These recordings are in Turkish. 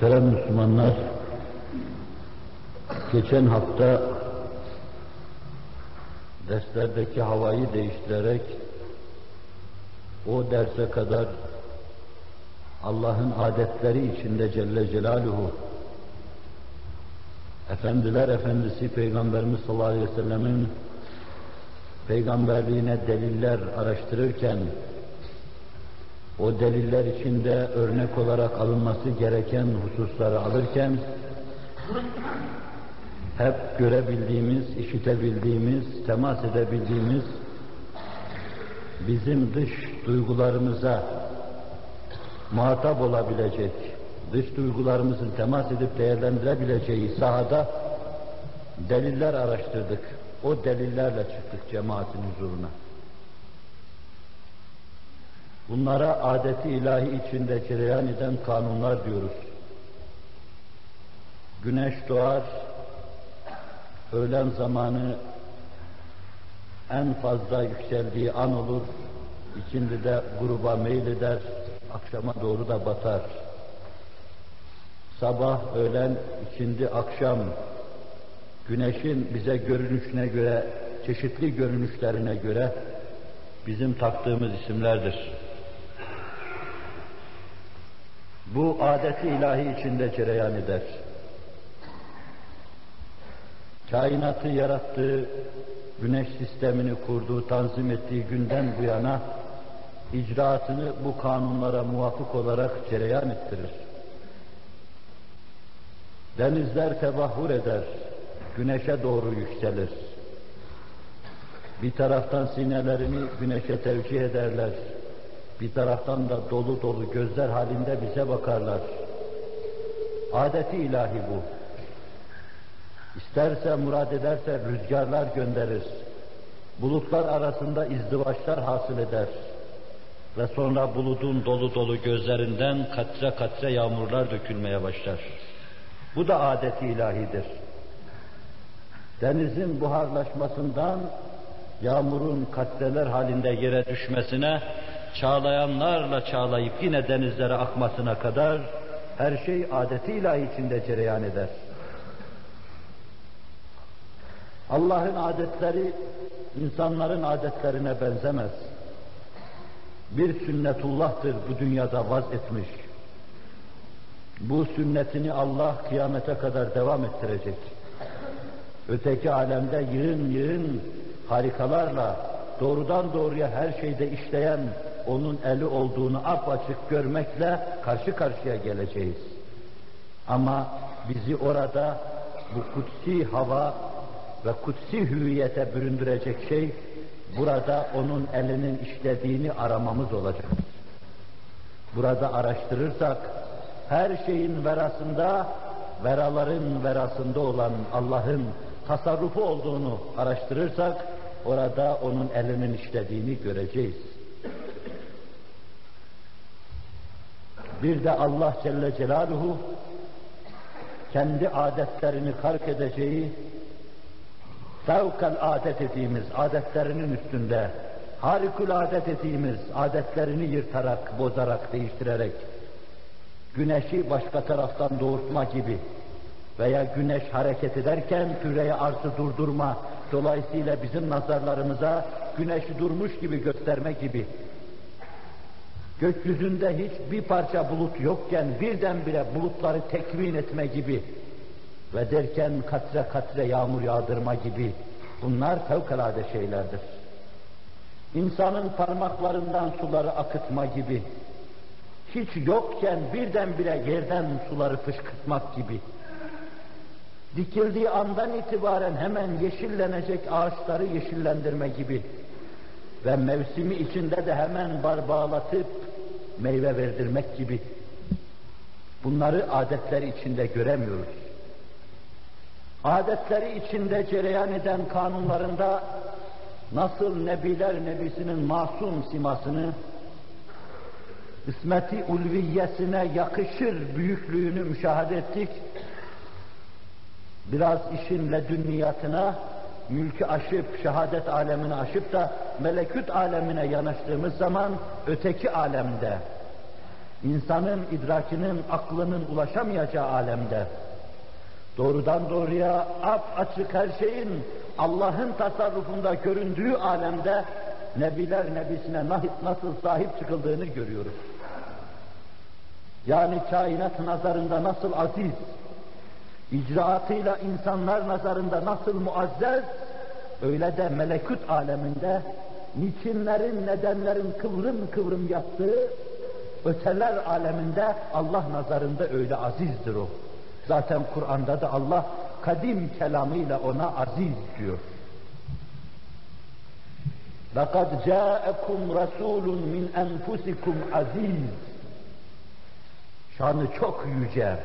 Muhterem Müslümanlar, geçen hafta derslerdeki havayı değiştirerek o derse kadar Allah'ın adetleri içinde Celle Celaluhu Efendiler Efendisi Peygamberimiz sallallahu aleyhi ve sellemin peygamberliğine deliller araştırırken o deliller içinde örnek olarak alınması gereken hususları alırken hep görebildiğimiz, işitebildiğimiz, temas edebildiğimiz bizim dış duygularımıza muhatap olabilecek, dış duygularımızın temas edip değerlendirebileceği sahada deliller araştırdık. O delillerle çıktık cemaatin huzuruna. Bunlara adeti ilahi içinde cereyan eden kanunlar diyoruz. Güneş doğar, öğlen zamanı en fazla yükseldiği an olur, ikindi de gruba meyleder, akşama doğru da batar. Sabah, öğlen, ikindi, akşam güneşin bize görünüşüne göre, çeşitli görünüşlerine göre bizim taktığımız isimlerdir. Bu adeti ilahi içinde cereyan eder. Kainatı yarattığı, güneş sistemini kurduğu, tanzim ettiği günden bu yana icraatını bu kanunlara muvafık olarak cereyan ettirir. Denizler tebahur eder, güneşe doğru yükselir. Bir taraftan sinelerini güneşe tevcih ederler, bir taraftan da dolu dolu gözler halinde bize bakarlar. Adeti ilahi bu. İsterse murad ederse rüzgarlar gönderir. Bulutlar arasında izdivaçlar hasıl eder. Ve sonra bulutun dolu dolu gözlerinden katre katre yağmurlar dökülmeye başlar. Bu da adeti ilahidir. Denizin buharlaşmasından yağmurun katreler halinde yere düşmesine çağlayanlarla çağlayıp yine denizlere akmasına kadar her şey adeti ilahi içinde cereyan eder. Allah'ın adetleri insanların adetlerine benzemez. Bir sünnetullah'tır bu dünyada vaz etmiş. Bu sünnetini Allah kıyamete kadar devam ettirecek. Öteki alemde yığın yığın harikalarla doğrudan doğruya her şeyde işleyen onun eli olduğunu apaçık görmekle karşı karşıya geleceğiz. Ama bizi orada bu kutsi hava ve kutsi hüviyete büründürecek şey burada onun elinin işlediğini aramamız olacak. Burada araştırırsak her şeyin verasında, veraların verasında olan Allah'ın tasarrufu olduğunu araştırırsak orada onun elinin işlediğini göreceğiz. Bir de Allah Celle Celaluhu kendi adetlerini kark edeceği fevkel adet dediğimiz adetlerinin üstünde harikulade dediğimiz adetlerini yırtarak, bozarak, değiştirerek güneşi başka taraftan doğurtma gibi veya güneş hareket ederken küreye arzı durdurma, dolayısıyla bizim nazarlarımıza güneşi durmuş gibi gösterme gibi gökyüzünde hiç bir parça bulut yokken birdenbire bulutları tekvin etme gibi ve derken katre katre yağmur yağdırma gibi. Bunlar fevkalade şeylerdir. İnsanın parmaklarından suları akıtma gibi, hiç yokken birdenbire yerden suları fışkırtmak gibi, dikildiği andan itibaren hemen yeşillenecek ağaçları yeşillendirme gibi. Ve mevsimi içinde de hemen bar bağlatıp meyve verdirmek gibi bunları adetler içinde göremiyoruz. Adetleri içinde cereyan eden kanunlarında nasıl Nebiler Nebisi'nin masum simasını, ismeti ulviyesine yakışır büyüklüğünü müşahede ettik. Biraz işin ledünniyatına, mülkü aşıp, şehadet alemini aşıp da melekut alemine yanaştığımız zaman öteki alemde insanın idrakinin, aklının ulaşamayacağı alemde, doğrudan doğruya ap açık her şeyin Allah'ın tasarrufunda göründüğü alemde Nebiler Nebisine nasıl sahip çıkıldığını görüyoruz. Yani kainat nazarında nasıl aziz, icraatıyla insanlar nazarında nasıl muazzez, öyle de melekut aleminde niçinlerin, nedenlerin kıvrım kıvrım yaptığı öteler aleminde Allah nazarında öyle azizdir o. Zaten Kur'an'da da Allah kadim kelamıyla ona aziz diyor. لَقَدْ جَاءَكُمْ رَسُولٌ مِنْ أَنْفُسِكُمْ aziz. Şanı çok yüce.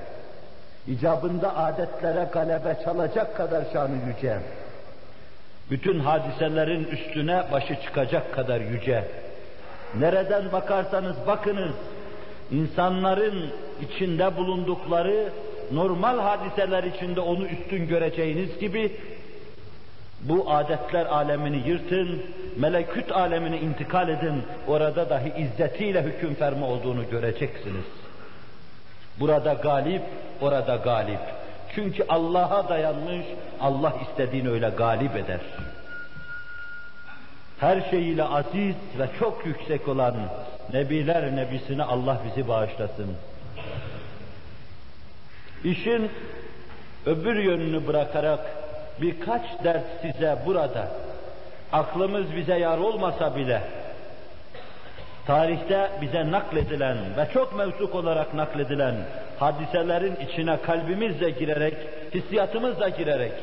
İcabında adetlere galebe çalacak kadar şanı yüce. Bütün hadiselerin üstüne başı çıkacak kadar yüce. Nereden bakarsanız bakınız, insanların içinde bulundukları normal hadiseler içinde onu üstün göreceğiniz gibi bu adetler alemini yırtın, meleküt alemine intikal edin, orada dahi izzetiyle hüküm ferma olduğunu göreceksiniz. Burada galip, orada galip. Çünkü Allah'a dayanmış, Allah istediğini öyle galip eder. Her şeyiyle aziz ve çok yüksek olan Nebiler Nebisine Allah bizi bağışlasın. İşin öbür yönünü bırakarak birkaç ders size burada, aklımız bize yar olmasa bile, tarihte bize nakledilen ve çok mevsuk olarak nakledilen hadiselerin içine kalbimizle girerek, hissiyatımızla girerek,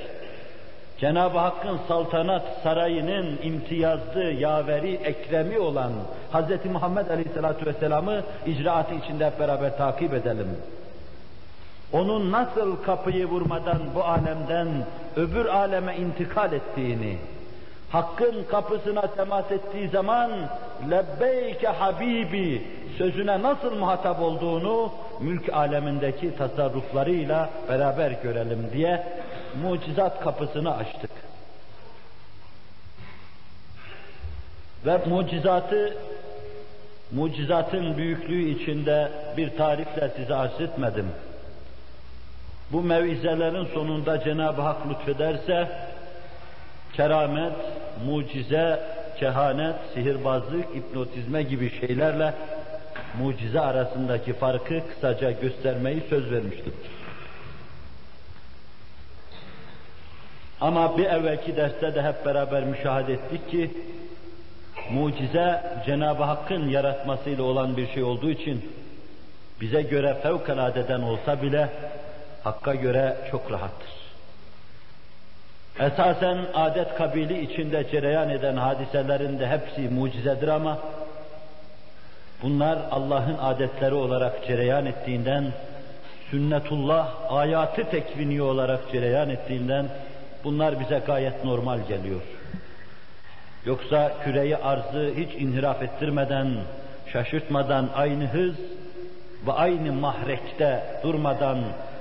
Cenab-ı Hakk'ın saltanat sarayının imtiyazlı, yaveri, ekremi olan Hz. Muhammed Aleyhisselatü Vesselam'ı icraatı içinde hep beraber takip edelim. Onun nasıl kapıyı vurmadan bu alemden öbür aleme intikal ettiğini, Hakk'ın kapısına temas ettiği zaman lebbeyke habibi sözüne nasıl muhatap olduğunu mülk alemindeki tasarruflarıyla beraber görelim diye mucizat kapısını açtık. Ve mucizatı mucizatın büyüklüğü içinde bir tarifle size arz etmedim. Bu mevizelerin sonunda Cenab-ı Hak lütfederse keramet, mucize, kehanet, sihirbazlık, hipnotizme gibi şeylerle mucize arasındaki farkı kısaca göstermeyi söz vermiştim. Ama bir evvelki derste de hep beraber müşahede ettik ki mucize Cenab-ı Hakk'ın yaratmasıyla olan bir şey olduğu için bize göre fevkaladeden olsa bile Hakk'a göre çok rahattır. Esasen adet kabili içinde cereyan eden hadiselerin de hepsi mucizedir ama bunlar Allah'ın adetleri olarak cereyan ettiğinden, sünnetullah ayatı tekvini olarak cereyan ettiğinden bunlar bize gayet normal geliyor. Yoksa küreyi arzı hiç inhiraf ettirmeden, şaşırtmadan aynı hız ve aynı mahrekte durmadan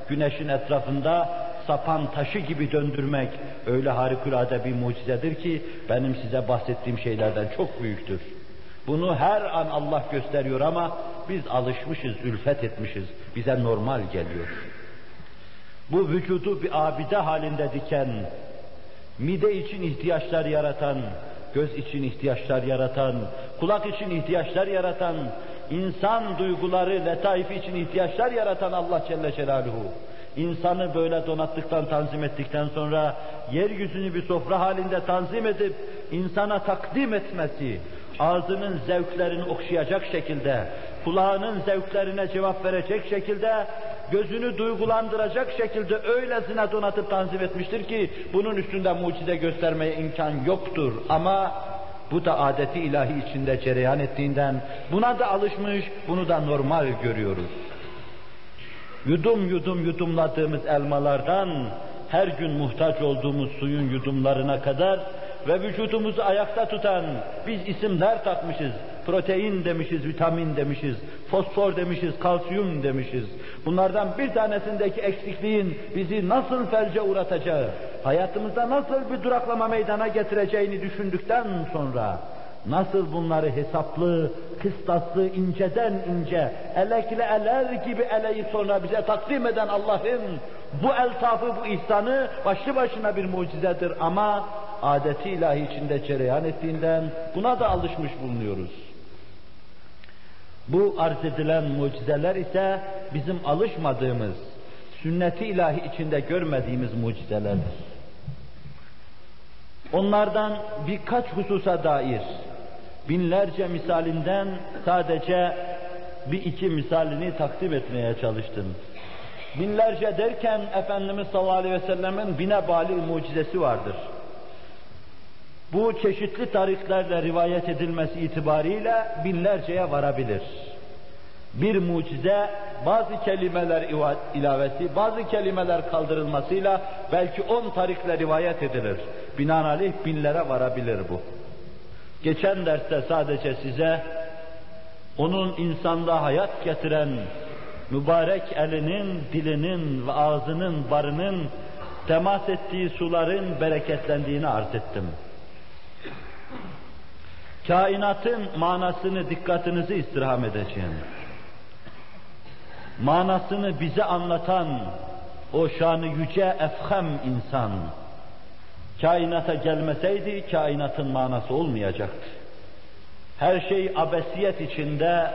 güneşin etrafında sapan taşı gibi döndürmek öyle harikulade bir mucizedir ki benim size bahsettiğim şeylerden çok büyüktür. Bunu her an Allah gösteriyor ama biz alışmışız, ülfet etmişiz. Bize normal geliyor. Bu vücudu bir abide halinde diken, mide için ihtiyaçlar yaratan, göz için ihtiyaçlar yaratan, kulak için ihtiyaçlar yaratan, insan duyguları, letaif için ihtiyaçlar yaratan Allah Celle Celaluhu, insanı böyle donattıktan, tanzim ettikten sonra yeryüzünü bir sofra halinde tanzim edip insana takdim etmesi, ağzının zevklerini okşayacak şekilde, kulağının zevklerine cevap verecek şekilde, gözünü duygulandıracak şekilde öylesine donatıp tanzim etmiştir ki bunun üstünde mucize göstermeye imkan yoktur. Ama bu da adeti ilahi içinde cereyan ettiğinden buna da alışmış, bunu da normal görüyoruz. Yudum yudum yudumladığımız elmalardan her gün muhtaç olduğumuz suyun yudumlarına kadar ve vücudumuzu ayakta tutan biz isimler takmışız. Protein demişiz, vitamin demişiz, fosfor demişiz, kalsiyum demişiz. Bunlardan bir tanesindeki eksikliğin bizi nasıl felce uğratacağı, hayatımızda nasıl bir duraklama meydana getireceğini düşündükten sonra nasıl bunları hesaplı, kıstaslı, inceden ince, elekle eler gibi eleyip sonra bize takdim eden Allah'ın bu eltafı, bu ihsanı başlı başına bir mucizedir ama adeti ilahi içinde cereyan ettiğinden buna da alışmış bulunuyoruz. Bu arz edilen mucizeler ise bizim alışmadığımız, sünneti ilahi içinde görmediğimiz mucizelerdir. Onlardan birkaç hususa dair binlerce misalinden sadece bir iki misalini takdim etmeye çalıştım. Binlerce derken Efendimiz sallallahu aleyhi ve sellemin bine bali mucizesi vardır. Bu çeşitli tariklerle rivayet edilmesi itibariyle binlerceye varabilir. Bir mucize bazı kelimeler ilavesi, bazı kelimeler kaldırılmasıyla belki on tarikle rivayet edilir. Binaenaleyh binlere varabilir bu. Geçen derste sadece size onun insanda hayat getiren mübarek elinin, dilinin ve ağzının, barının temas ettiği suların bereketlendiğini arz ettim. Kainatın manasını, dikkatinizi istirham edeceğim. Manasını bize anlatan o şanı yüce efhem insan, kainata gelmeseydi kainatın manası olmayacaktı. Her şey abesiyet içinde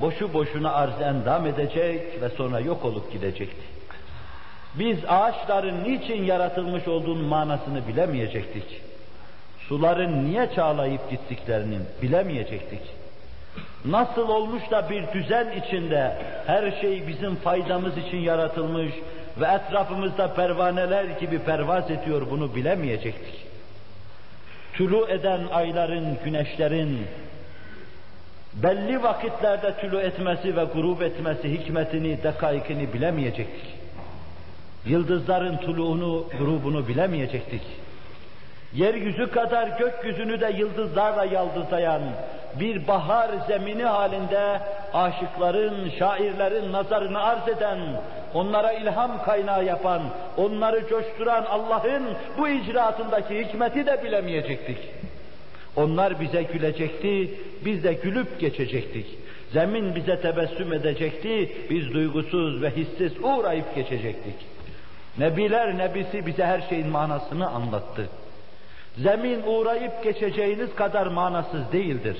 boşu boşuna arz endam edecek ve sonra yok olup gidecekti. Biz ağaçların niçin yaratılmış olduğunun manasını bilemeyecektik. Suların niye çağlayıp gittiklerini bilemeyecektik. Nasıl olmuş da bir düzen içinde her şey bizim faydamız için yaratılmış ve etrafımızda pervaneler gibi pervaz ediyor bunu bilemeyecektik. Tulu eden ayların, güneşlerin belli vakitlerde tülü etmesi ve grup etmesi hikmetini, dekaikini bilemeyecektik. Yıldızların tuluğunu, grubunu bilemeyecektik. Yeryüzü kadar gökyüzünü de yıldızlarla yaldızlayan, bir bahar zemini halinde aşıkların, şairlerin nazarını arz eden, onlara ilham kaynağı yapan, onları coşturan Allah'ın bu icraatındaki hikmeti de bilemeyecektik. Onlar bize gülecekti, biz de gülüp geçecektik. Zemin bize tebessüm edecekti, biz duygusuz ve hissiz uğrayıp geçecektik. Nebiler nebisi bize her şeyin manasını anlattı. Zemin uğrayıp geçeceğiniz kadar manasız değildir.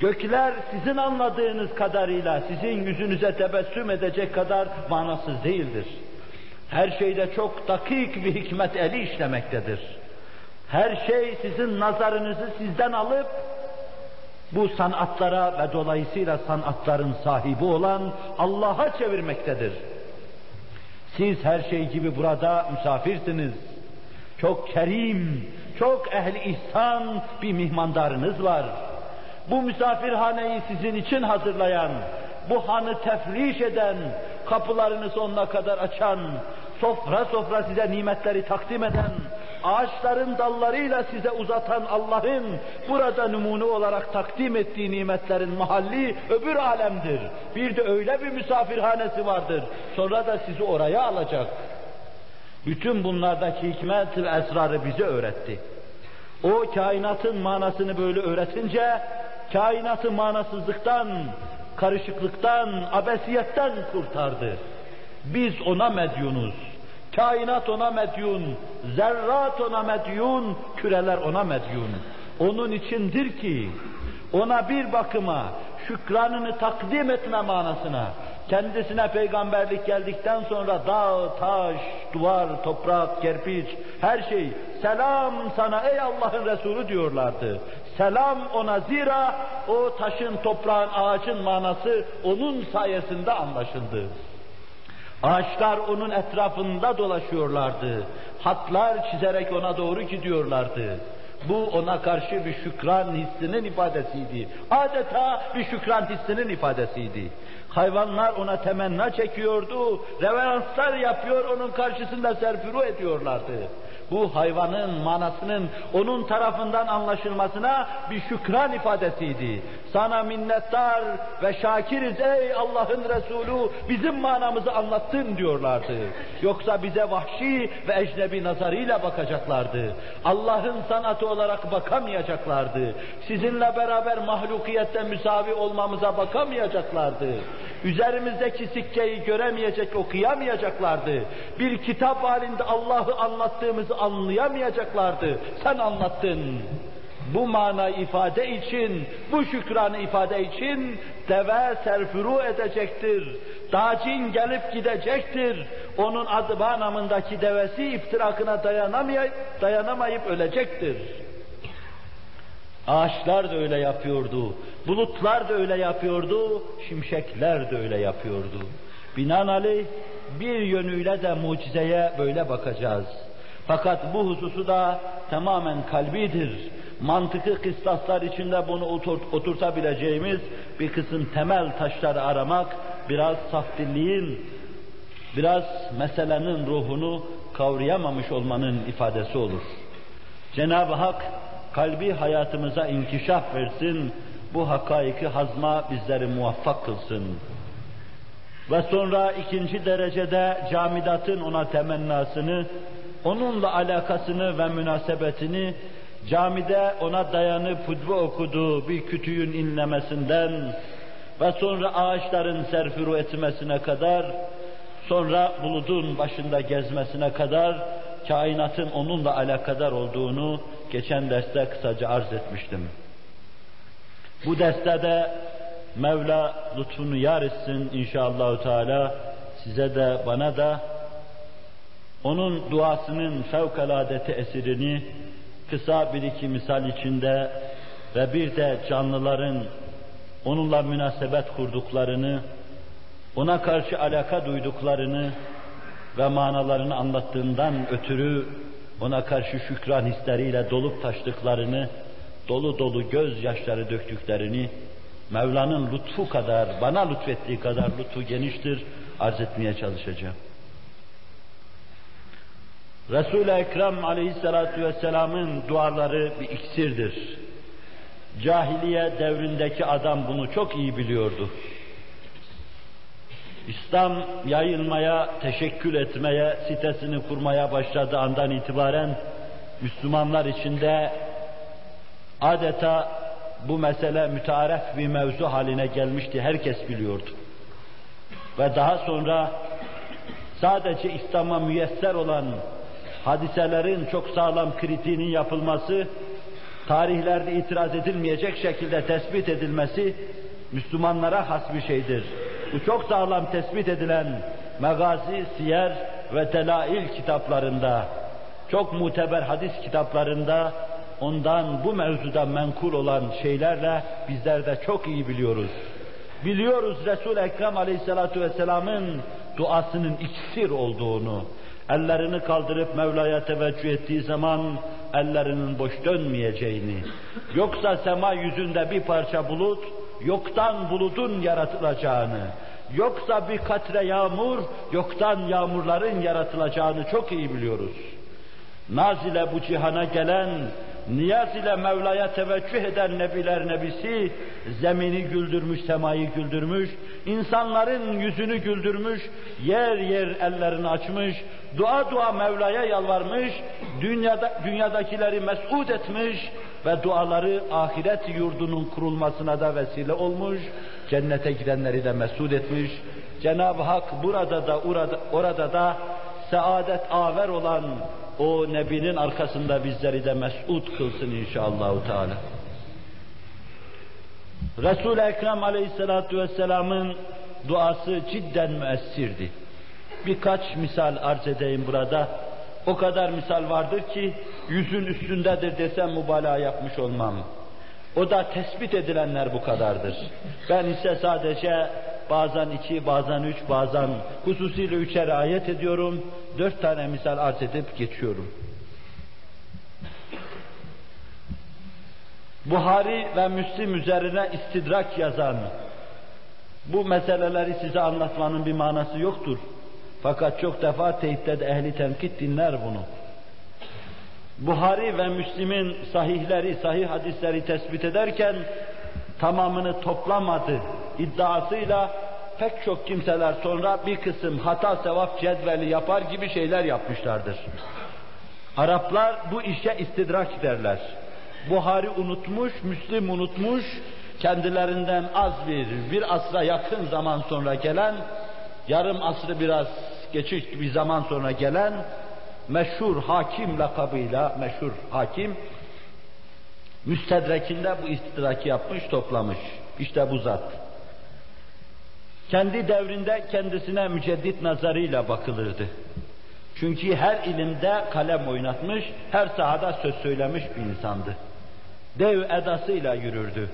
Gökler sizin anladığınız kadarıyla sizin yüzünüze tebessüm edecek kadar manasız değildir. Her şeyde çok dakik bir hikmet eli işlemektedir. Her şey sizin nazarınızı sizden alıp bu sanatlara ve dolayısıyla sanatların sahibi olan Allah'a çevirmektedir. Siz her şey gibi burada misafirsiniz. Çok kerim, çok ehli ihsan bir mihmandarınız var. Bu misafirhaneyi sizin için hazırlayan, bu hanı tefriş eden, kapılarını sonuna kadar açan, sofra sofra size nimetleri takdim eden, ağaçların dallarıyla size uzatan Allah'ın burada numune olarak takdim ettiği nimetlerin mahalli öbür alemdir. Bir de öyle bir misafirhanesi vardır. Sonra da sizi oraya alacak. Bütün bunlardaki hikmet ve esrarı bize öğretti. O kainatın manasını böyle öğretince, kainatı manasızlıktan, karışıklıktan, abesiyetten kurtardı. Biz ona medyunuz. Kainat ona medyun, zerrat ona medyun, küreler ona medyun. Onun içindir ki ona bir bakıma şükranını takdim etme manasına, kendisine peygamberlik geldikten sonra dağ, taş, duvar, toprak, kerpiç, her şey selam sana ey Allah'ın Resulü diyorlardı. Selam ona zira o taşın, toprağın, ağacın manası onun sayesinde anlaşıldı. Ağaçlar onun etrafında dolaşıyorlardı. Hatlar çizerek ona doğru gidiyorlardı. Bu ona karşı bir şükran hissinin ifadesiydi. Adeta bir şükran hissinin ifadesiydi. Hayvanlar ona temenna çekiyordu, reveranslar yapıyor, onun karşısında serfuru ediyorlardı. Bu hayvanın manasının onun tarafından anlaşılmasına bir şükran ifadesiydi. Sana minnettar ve şakiriz ey Allah'ın Resulü bizim manamızı anlattın diyorlardı. Yoksa bize vahşi ve ecnebi nazarıyla bakacaklardı. Allah'ın sanatı olarak bakamayacaklardı. Sizinle beraber mahlukiyette müsavi olmamıza bakamayacaklardı. Üzerimizdeki sikkeyi göremeyecek, okuyamayacaklardı. Bir kitap halinde Allah'ı anlattığımızı anlayamayacaklardı. Sen anlattın. Bu mana ifade için, bu şükranı ifade için deve serfuru edecektir. Dacin gelip gidecektir. Onun adı namındaki devesi iftirakına dayanamayıp, dayanamayıp ölecektir. Ağaçlar da öyle yapıyordu. Bulutlar da öyle yapıyordu. Şimşekler de öyle yapıyordu. Binaenaleyh bir yönüyle de mucizeye böyle bakacağız. Fakat bu hususu da tamamen kalbidir. Mantıkı kıstaslar içinde bunu oturt, oturtabileceğimiz bir kısım temel taşları aramak, biraz saf biraz meselenin ruhunu kavrayamamış olmanın ifadesi olur. Cenab-ı Hak kalbi hayatımıza inkişaf versin, bu hakaiki hazma bizleri muvaffak kılsın. Ve sonra ikinci derecede camidatın ona temennasını, onunla alakasını ve münasebetini camide ona dayanıp hutbe okuduğu bir kütüğün inlemesinden ve sonra ağaçların serfuru etmesine kadar, sonra buludun başında gezmesine kadar kainatın onunla alakadar olduğunu geçen derste kısaca arz etmiştim. Bu derste de Mevla lütfunu yar etsin inşallah Teala size de bana da onun duasının fevkaladeti esirini kısa bir iki misal içinde ve bir de canlıların onunla münasebet kurduklarını, ona karşı alaka duyduklarını ve manalarını anlattığından ötürü ona karşı şükran hisleriyle dolup taştıklarını, dolu dolu gözyaşları döktüklerini, Mevla'nın lütfu kadar, bana lütfettiği kadar lütfu geniştir, arz etmeye çalışacağım. Resul-i Ekrem aleyhissalatu vesselamın duaları bir iksirdir. Cahiliye devrindeki adam bunu çok iyi biliyordu. İslam yayılmaya, teşekkül etmeye, sitesini kurmaya başladığı andan itibaren Müslümanlar içinde adeta bu mesele mütearef bir mevzu haline gelmişti. Herkes biliyordu. Ve daha sonra sadece İslam'a müyesser olan hadiselerin çok sağlam kritiğinin yapılması, tarihlerde itiraz edilmeyecek şekilde tespit edilmesi Müslümanlara has bir şeydir. Bu çok sağlam tespit edilen Megazi, Siyer ve Delail kitaplarında, çok muteber hadis kitaplarında ondan bu mevzuda menkul olan şeylerle bizler de çok iyi biliyoruz. Biliyoruz Resul-i Ekrem Aleyhisselatü Vesselam'ın duasının iksir olduğunu, ellerini kaldırıp Mevla'ya teveccüh ettiği zaman ellerinin boş dönmeyeceğini, yoksa sema yüzünde bir parça bulut, yoktan bulutun yaratılacağını, yoksa bir katre yağmur, yoktan yağmurların yaratılacağını çok iyi biliyoruz. Naz ile bu cihana gelen, niyaz ile Mevla'ya teveccüh eden nebiler nebisi, zemini güldürmüş, semayı güldürmüş, insanların yüzünü güldürmüş, yer yer ellerini açmış, dua dua Mevla'ya yalvarmış, dünyada, dünyadakileri mesut etmiş ve duaları ahiret yurdunun kurulmasına da vesile olmuş, cennete gidenleri de mesut etmiş. Cenab-ı Hak burada da orada, orada da saadet aver olan o Nebinin arkasında bizleri de mesut kılsın inşallah. Teala. Resul-i Ekrem Aleyhisselatü Vesselam'ın duası cidden müessirdi. Birkaç misal arz edeyim burada. O kadar misal vardır ki yüzün üstündedir desem mübalağa yapmış olmam. O da tespit edilenler bu kadardır. Ben ise sadece bazen iki, bazen üç, bazen hususiyle üçer ayet ediyorum. Dört tane misal arz edip geçiyorum. Buhari ve Müslim üzerine istidrak yazan, bu meseleleri size anlatmanın bir manası yoktur. Fakat çok defa teyitte de ehli tenkit dinler bunu. Buhari ve Müslim'in sahihleri, sahih hadisleri tespit ederken tamamını toplamadı iddiasıyla pek çok kimseler sonra bir kısım hata sevap cedveli yapar gibi şeyler yapmışlardır. Araplar bu işe istidrak derler. Buhari unutmuş, Müslim unutmuş, kendilerinden az bir, bir asra yakın zaman sonra gelen, yarım asrı biraz geçiş bir zaman sonra gelen meşhur hakim lakabıyla meşhur hakim müstedrekinde bu istidraki yapmış, toplamış. İşte bu zat. Kendi devrinde kendisine müceddit nazarıyla bakılırdı. Çünkü her ilimde kalem oynatmış, her sahada söz söylemiş bir insandı. Dev edasıyla yürürdü.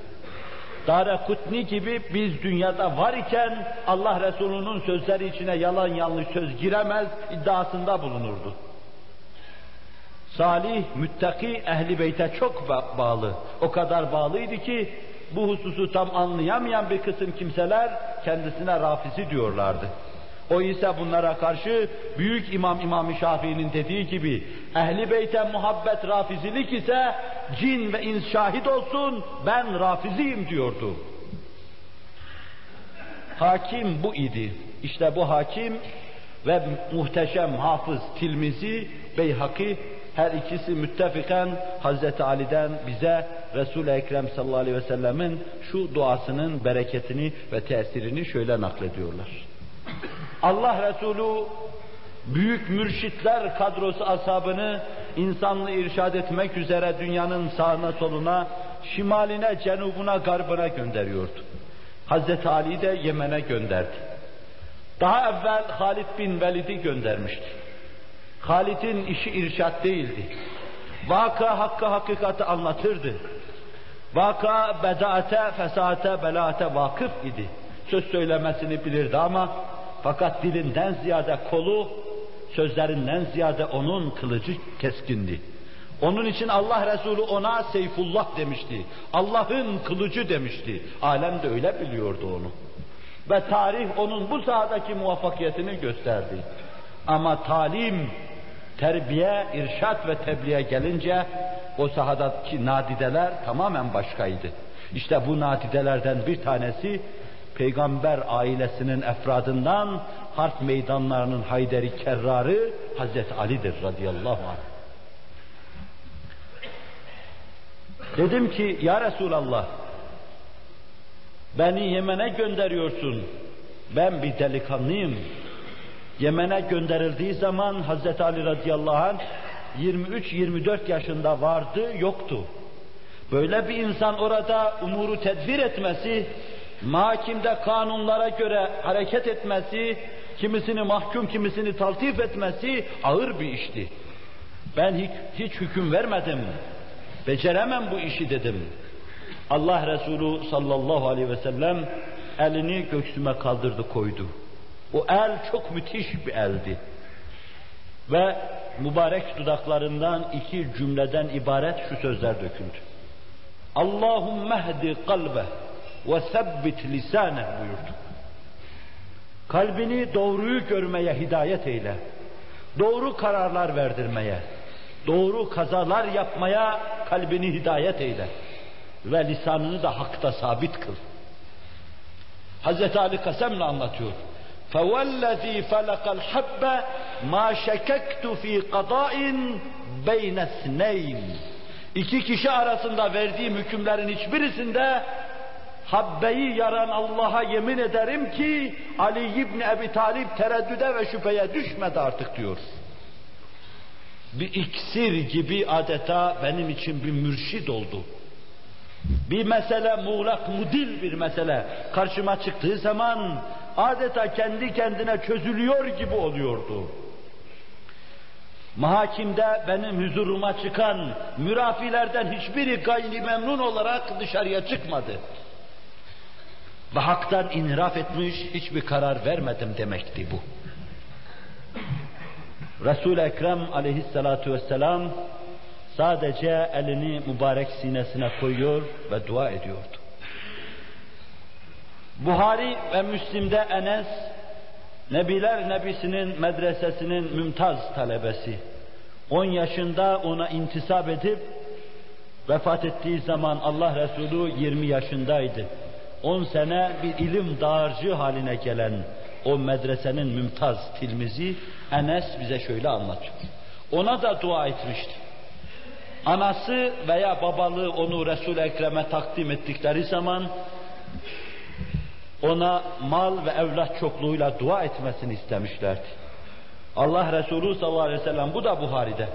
Dare Kutni gibi biz dünyada var iken Allah Resulü'nün sözleri içine yalan yanlış söz giremez iddiasında bulunurdu. Salih, müttaki, ehli beyte çok bağlı. O kadar bağlıydı ki bu hususu tam anlayamayan bir kısım kimseler kendisine rafizi diyorlardı. O ise bunlara karşı büyük İmam İmam Şafii'nin dediği gibi ehli beyte muhabbet rafizilik ise cin ve ins şahit olsun ben rafiziyim diyordu. Hakim bu idi. İşte bu hakim ve muhteşem hafız Tilmizi, Beyhaki her ikisi müttefiken Hazreti Ali'den bize Resul-i Ekrem sallallahu aleyhi ve sellemin şu duasının bereketini ve tesirini şöyle naklediyorlar. Allah Resulü büyük mürşitler kadrosu asabını insanlığı irşad etmek üzere dünyanın sağına soluna, şimaline, cenubuna, garbına gönderiyordu. Hazreti Ali de Yemen'e gönderdi. Daha evvel Halid bin Velid'i göndermişti. Halid'in işi irşat değildi. Vaka hakkı hakikati anlatırdı. Vaka bedaate, fesate, belaate vakıf idi. Söz söylemesini bilirdi ama fakat dilinden ziyade kolu, sözlerinden ziyade onun kılıcı keskindi. Onun için Allah Resulü ona Seyfullah demişti. Allah'ın kılıcı demişti. Alem de öyle biliyordu onu. Ve tarih onun bu sahadaki muvaffakiyetini gösterdi. Ama talim, terbiye, irşat ve tebliğe gelince o sahadaki nadideler tamamen başkaydı. İşte bu nadidelerden bir tanesi peygamber ailesinin efradından harp meydanlarının Hayderi Kerrarı Hazreti Ali'dir radıyallahu anh. Dedim ki ya Resulallah beni Yemen'e gönderiyorsun. Ben bir delikanlıyım. Yemen'e gönderildiği zaman Hazreti Ali radıyallahu anh 23-24 yaşında vardı, yoktu. Böyle bir insan orada umuru tedbir etmesi, mahkimde kanunlara göre hareket etmesi, kimisini mahkum, kimisini taltif etmesi ağır bir işti. Ben hiç, hiç hüküm vermedim. Beceremem bu işi dedim. Allah Resulü sallallahu aleyhi ve sellem elini göğsüme kaldırdı koydu. O el çok müthiş bir eldi. Ve mübarek dudaklarından iki cümleden ibaret şu sözler döküldü. Allahümme hdi kalbe ve sebbit lisane buyurdu. Kalbini doğruyu görmeye hidayet eyle. Doğru kararlar verdirmeye, doğru kazalar yapmaya kalbini hidayet eyle. Ve lisanını da hakta sabit kıl. Hz. Ali kasemle anlatıyor. فَوَالَّذ۪ي فَلَقَ الْحَبَّ مَا شَكَكْتُ ف۪ي قَضَاءٍ بَيْنَ اثْنَيْنِ İki kişi arasında verdiğim hükümlerin hiçbirisinde Habbeyi yaran Allah'a yemin ederim ki Ali İbni Ebi Talip tereddüde ve şüpheye düşmedi artık diyor. Bir iksir gibi adeta benim için bir mürşid oldu. Bir mesele muğlak, mudil bir mesele karşıma çıktığı zaman adeta kendi kendine çözülüyor gibi oluyordu. Mahakimde benim huzuruma çıkan mürafilerden hiçbiri gayri memnun olarak dışarıya çıkmadı. Ve haktan inhiraf etmiş, hiçbir karar vermedim demekti bu. Resul-i Ekrem aleyhissalatu vesselam sadece elini mübarek sinesine koyuyor ve dua ediyordu. Buhari ve Müslim'de Enes, Nebiler Nebisi'nin medresesinin mümtaz talebesi. 10 yaşında ona intisap edip vefat ettiği zaman Allah Resulü 20 yaşındaydı. 10 sene bir ilim dağarcı haline gelen o medresenin mümtaz tilmizi Enes bize şöyle anlatıyor. Ona da dua etmişti. Anası veya babalığı onu Resul-i Ekrem'e takdim ettikleri zaman ona mal ve evlat çokluğuyla dua etmesini istemişlerdi. Allah Resulü sallallahu aleyhi ve sellem bu da Buhari'de.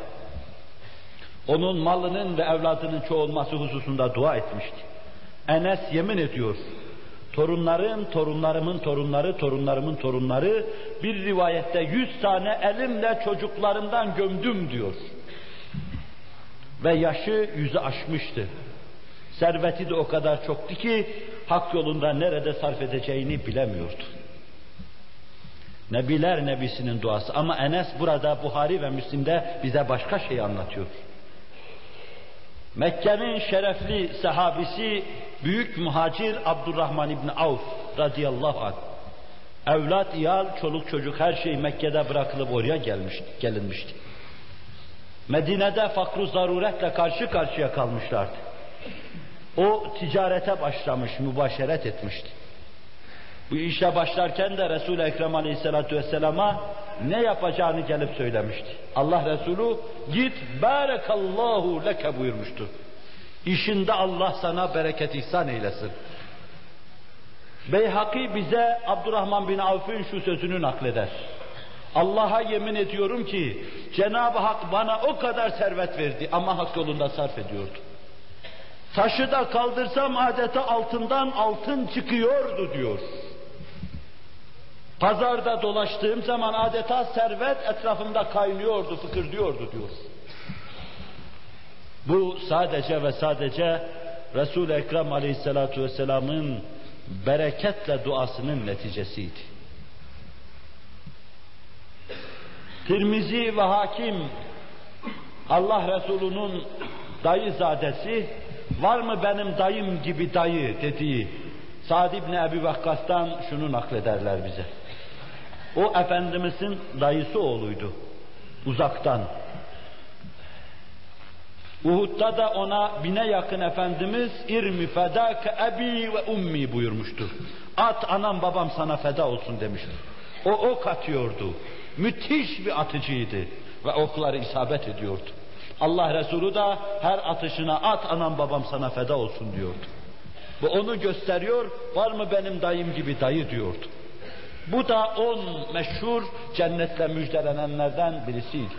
Onun malının ve evladının çoğulması hususunda dua etmişti. Enes yemin ediyor. Torunlarım, torunlarımın torunları, torunlarımın torunları bir rivayette yüz tane elimle çocuklarımdan gömdüm diyor. Ve yaşı yüzü aşmıştı. Serveti de o kadar çoktu ki hak yolunda nerede sarf edeceğini bilemiyordu. Nebiler Nebisi'nin duası ama Enes burada Buhari ve Müslim'de bize başka şey anlatıyor. Mekke'nin şerefli sahabisi büyük muhacir Abdurrahman İbni Avf radıyallahu anh. Evlat, iyal, çoluk çocuk her şey Mekke'de bırakılıp oraya gelmişti, gelinmişti. Medine'de fakru zaruretle karşı karşıya kalmışlardı. O ticarete başlamış, mübaşeret etmişti. Bu işe başlarken de Resul-i Ekrem Aleyhisselatü Vesselam'a ne yapacağını gelip söylemişti. Allah Resulü git berekallahu leke buyurmuştu. İşinde Allah sana bereket ihsan eylesin. Beyhaki bize Abdurrahman bin Avf'ın şu sözünü nakleder. Allah'a yemin ediyorum ki Cenab-ı Hak bana o kadar servet verdi ama hak yolunda sarf ediyordu. Taşı da kaldırsam adeta altından altın çıkıyordu diyor. Pazarda dolaştığım zaman adeta servet etrafımda kaynıyordu, fıkırdıyordu diyor. Bu sadece ve sadece Resul-i Ekrem Aleyhisselatü Vesselam'ın bereketle duasının neticesiydi. Tirmizi ve Hakim Allah Resulü'nün dayı zadesi var mı benim dayım gibi dayı dediği Sa'd ibn Ebi Vakkas'tan şunu naklederler bize. O Efendimizin dayısı oğluydu. Uzaktan. Uhud'da da ona bine yakın Efendimiz irmi fedâke ebi ve ummi buyurmuştur. At anam babam sana feda olsun demiştir. O ok atıyordu. Müthiş bir atıcıydı ve okları isabet ediyordu. Allah Resulü da her atışına at anam babam sana feda olsun diyordu. Bu onu gösteriyor, var mı benim dayım gibi dayı diyordu. Bu da on meşhur cennetle müjdelenenlerden birisiydi.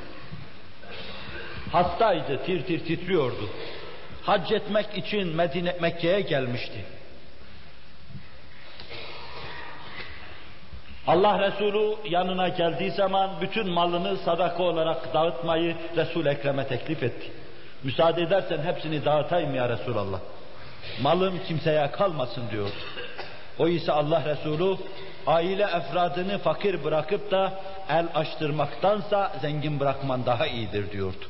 Hastaydı, tir tir titriyordu. Hac etmek için Medine, Mekke'ye gelmişti. Allah Resulü yanına geldiği zaman bütün malını sadaka olarak dağıtmayı Resul Ekrem'e teklif etti. Müsaade edersen hepsini dağıtayım ya Resulallah. Malım kimseye kalmasın diyor. O ise Allah Resulü aile efradını fakir bırakıp da el açtırmaktansa zengin bırakman daha iyidir diyordu.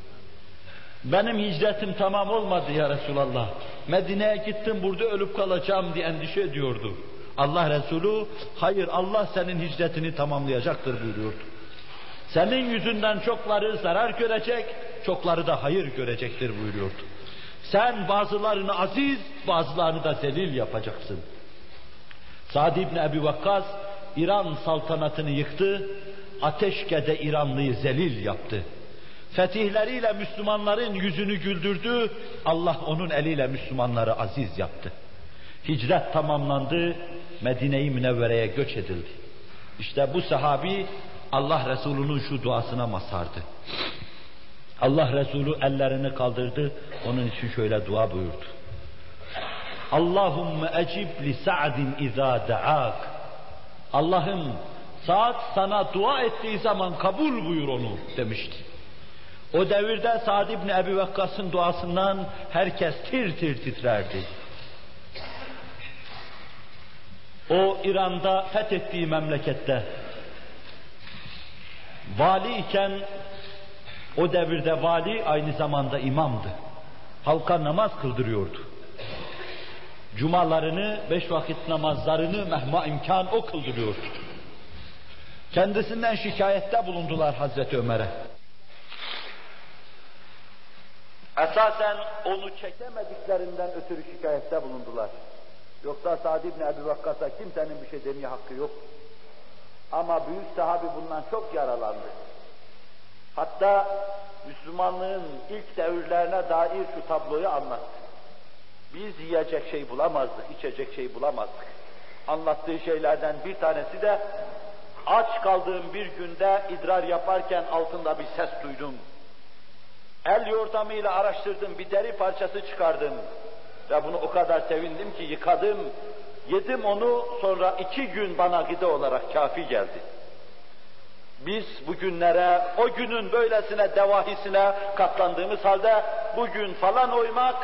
Benim hicretim tamam olmadı ya Resulallah. Medine'ye gittim burada ölüp kalacağım diye endişe ediyordu. Allah Resulü hayır Allah senin hicretini tamamlayacaktır buyuruyordu. Senin yüzünden çokları zarar görecek, çokları da hayır görecektir buyuruyordu. Sen bazılarını aziz, bazılarını da zelil yapacaksın. Sa'd ibn Ebi Vakkas İran saltanatını yıktı, Ateşke'de İranlıyı zelil yaptı. Fetihleriyle Müslümanların yüzünü güldürdü, Allah onun eliyle Müslümanları aziz yaptı. Hicret tamamlandı, Medine-i Münevvere'ye göç edildi. İşte bu sahabi Allah Resulü'nün şu duasına masardı. Allah Resulü ellerini kaldırdı, onun için şöyle dua buyurdu. Allahümme ecib li sa'din izâ da'ak. Allah'ım saat sana dua ettiği zaman kabul buyur onu demişti. O devirde Sa'd ibn Ebi Vakkas'ın duasından herkes tir tir titrerdi. O İran'da fethettiği memlekette vali iken o devirde vali aynı zamanda imamdı. Halka namaz kıldırıyordu. Cumalarını, beş vakit namazlarını mehma imkan o kıldırıyordu. Kendisinden şikayette bulundular Hazreti Ömer'e. Esasen onu çekemediklerinden ötürü şikayette bulundular. Yoksa Sa'd ibn Ebi Vakkas'a kimsenin bir şey demeye hakkı yok. Ama büyük sahabi bundan çok yaralandı. Hatta Müslümanlığın ilk devirlerine dair şu tabloyu anlattı. Biz yiyecek şey bulamazdık, içecek şey bulamazdık. Anlattığı şeylerden bir tanesi de aç kaldığım bir günde idrar yaparken altında bir ses duydum. El yordamıyla araştırdım, bir deri parçası çıkardım. Ve bunu o kadar sevindim ki yıkadım, yedim onu, sonra iki gün bana gıda olarak kafi geldi. Biz bugünlere, o günün böylesine devahisine katlandığımız halde bugün falan oymak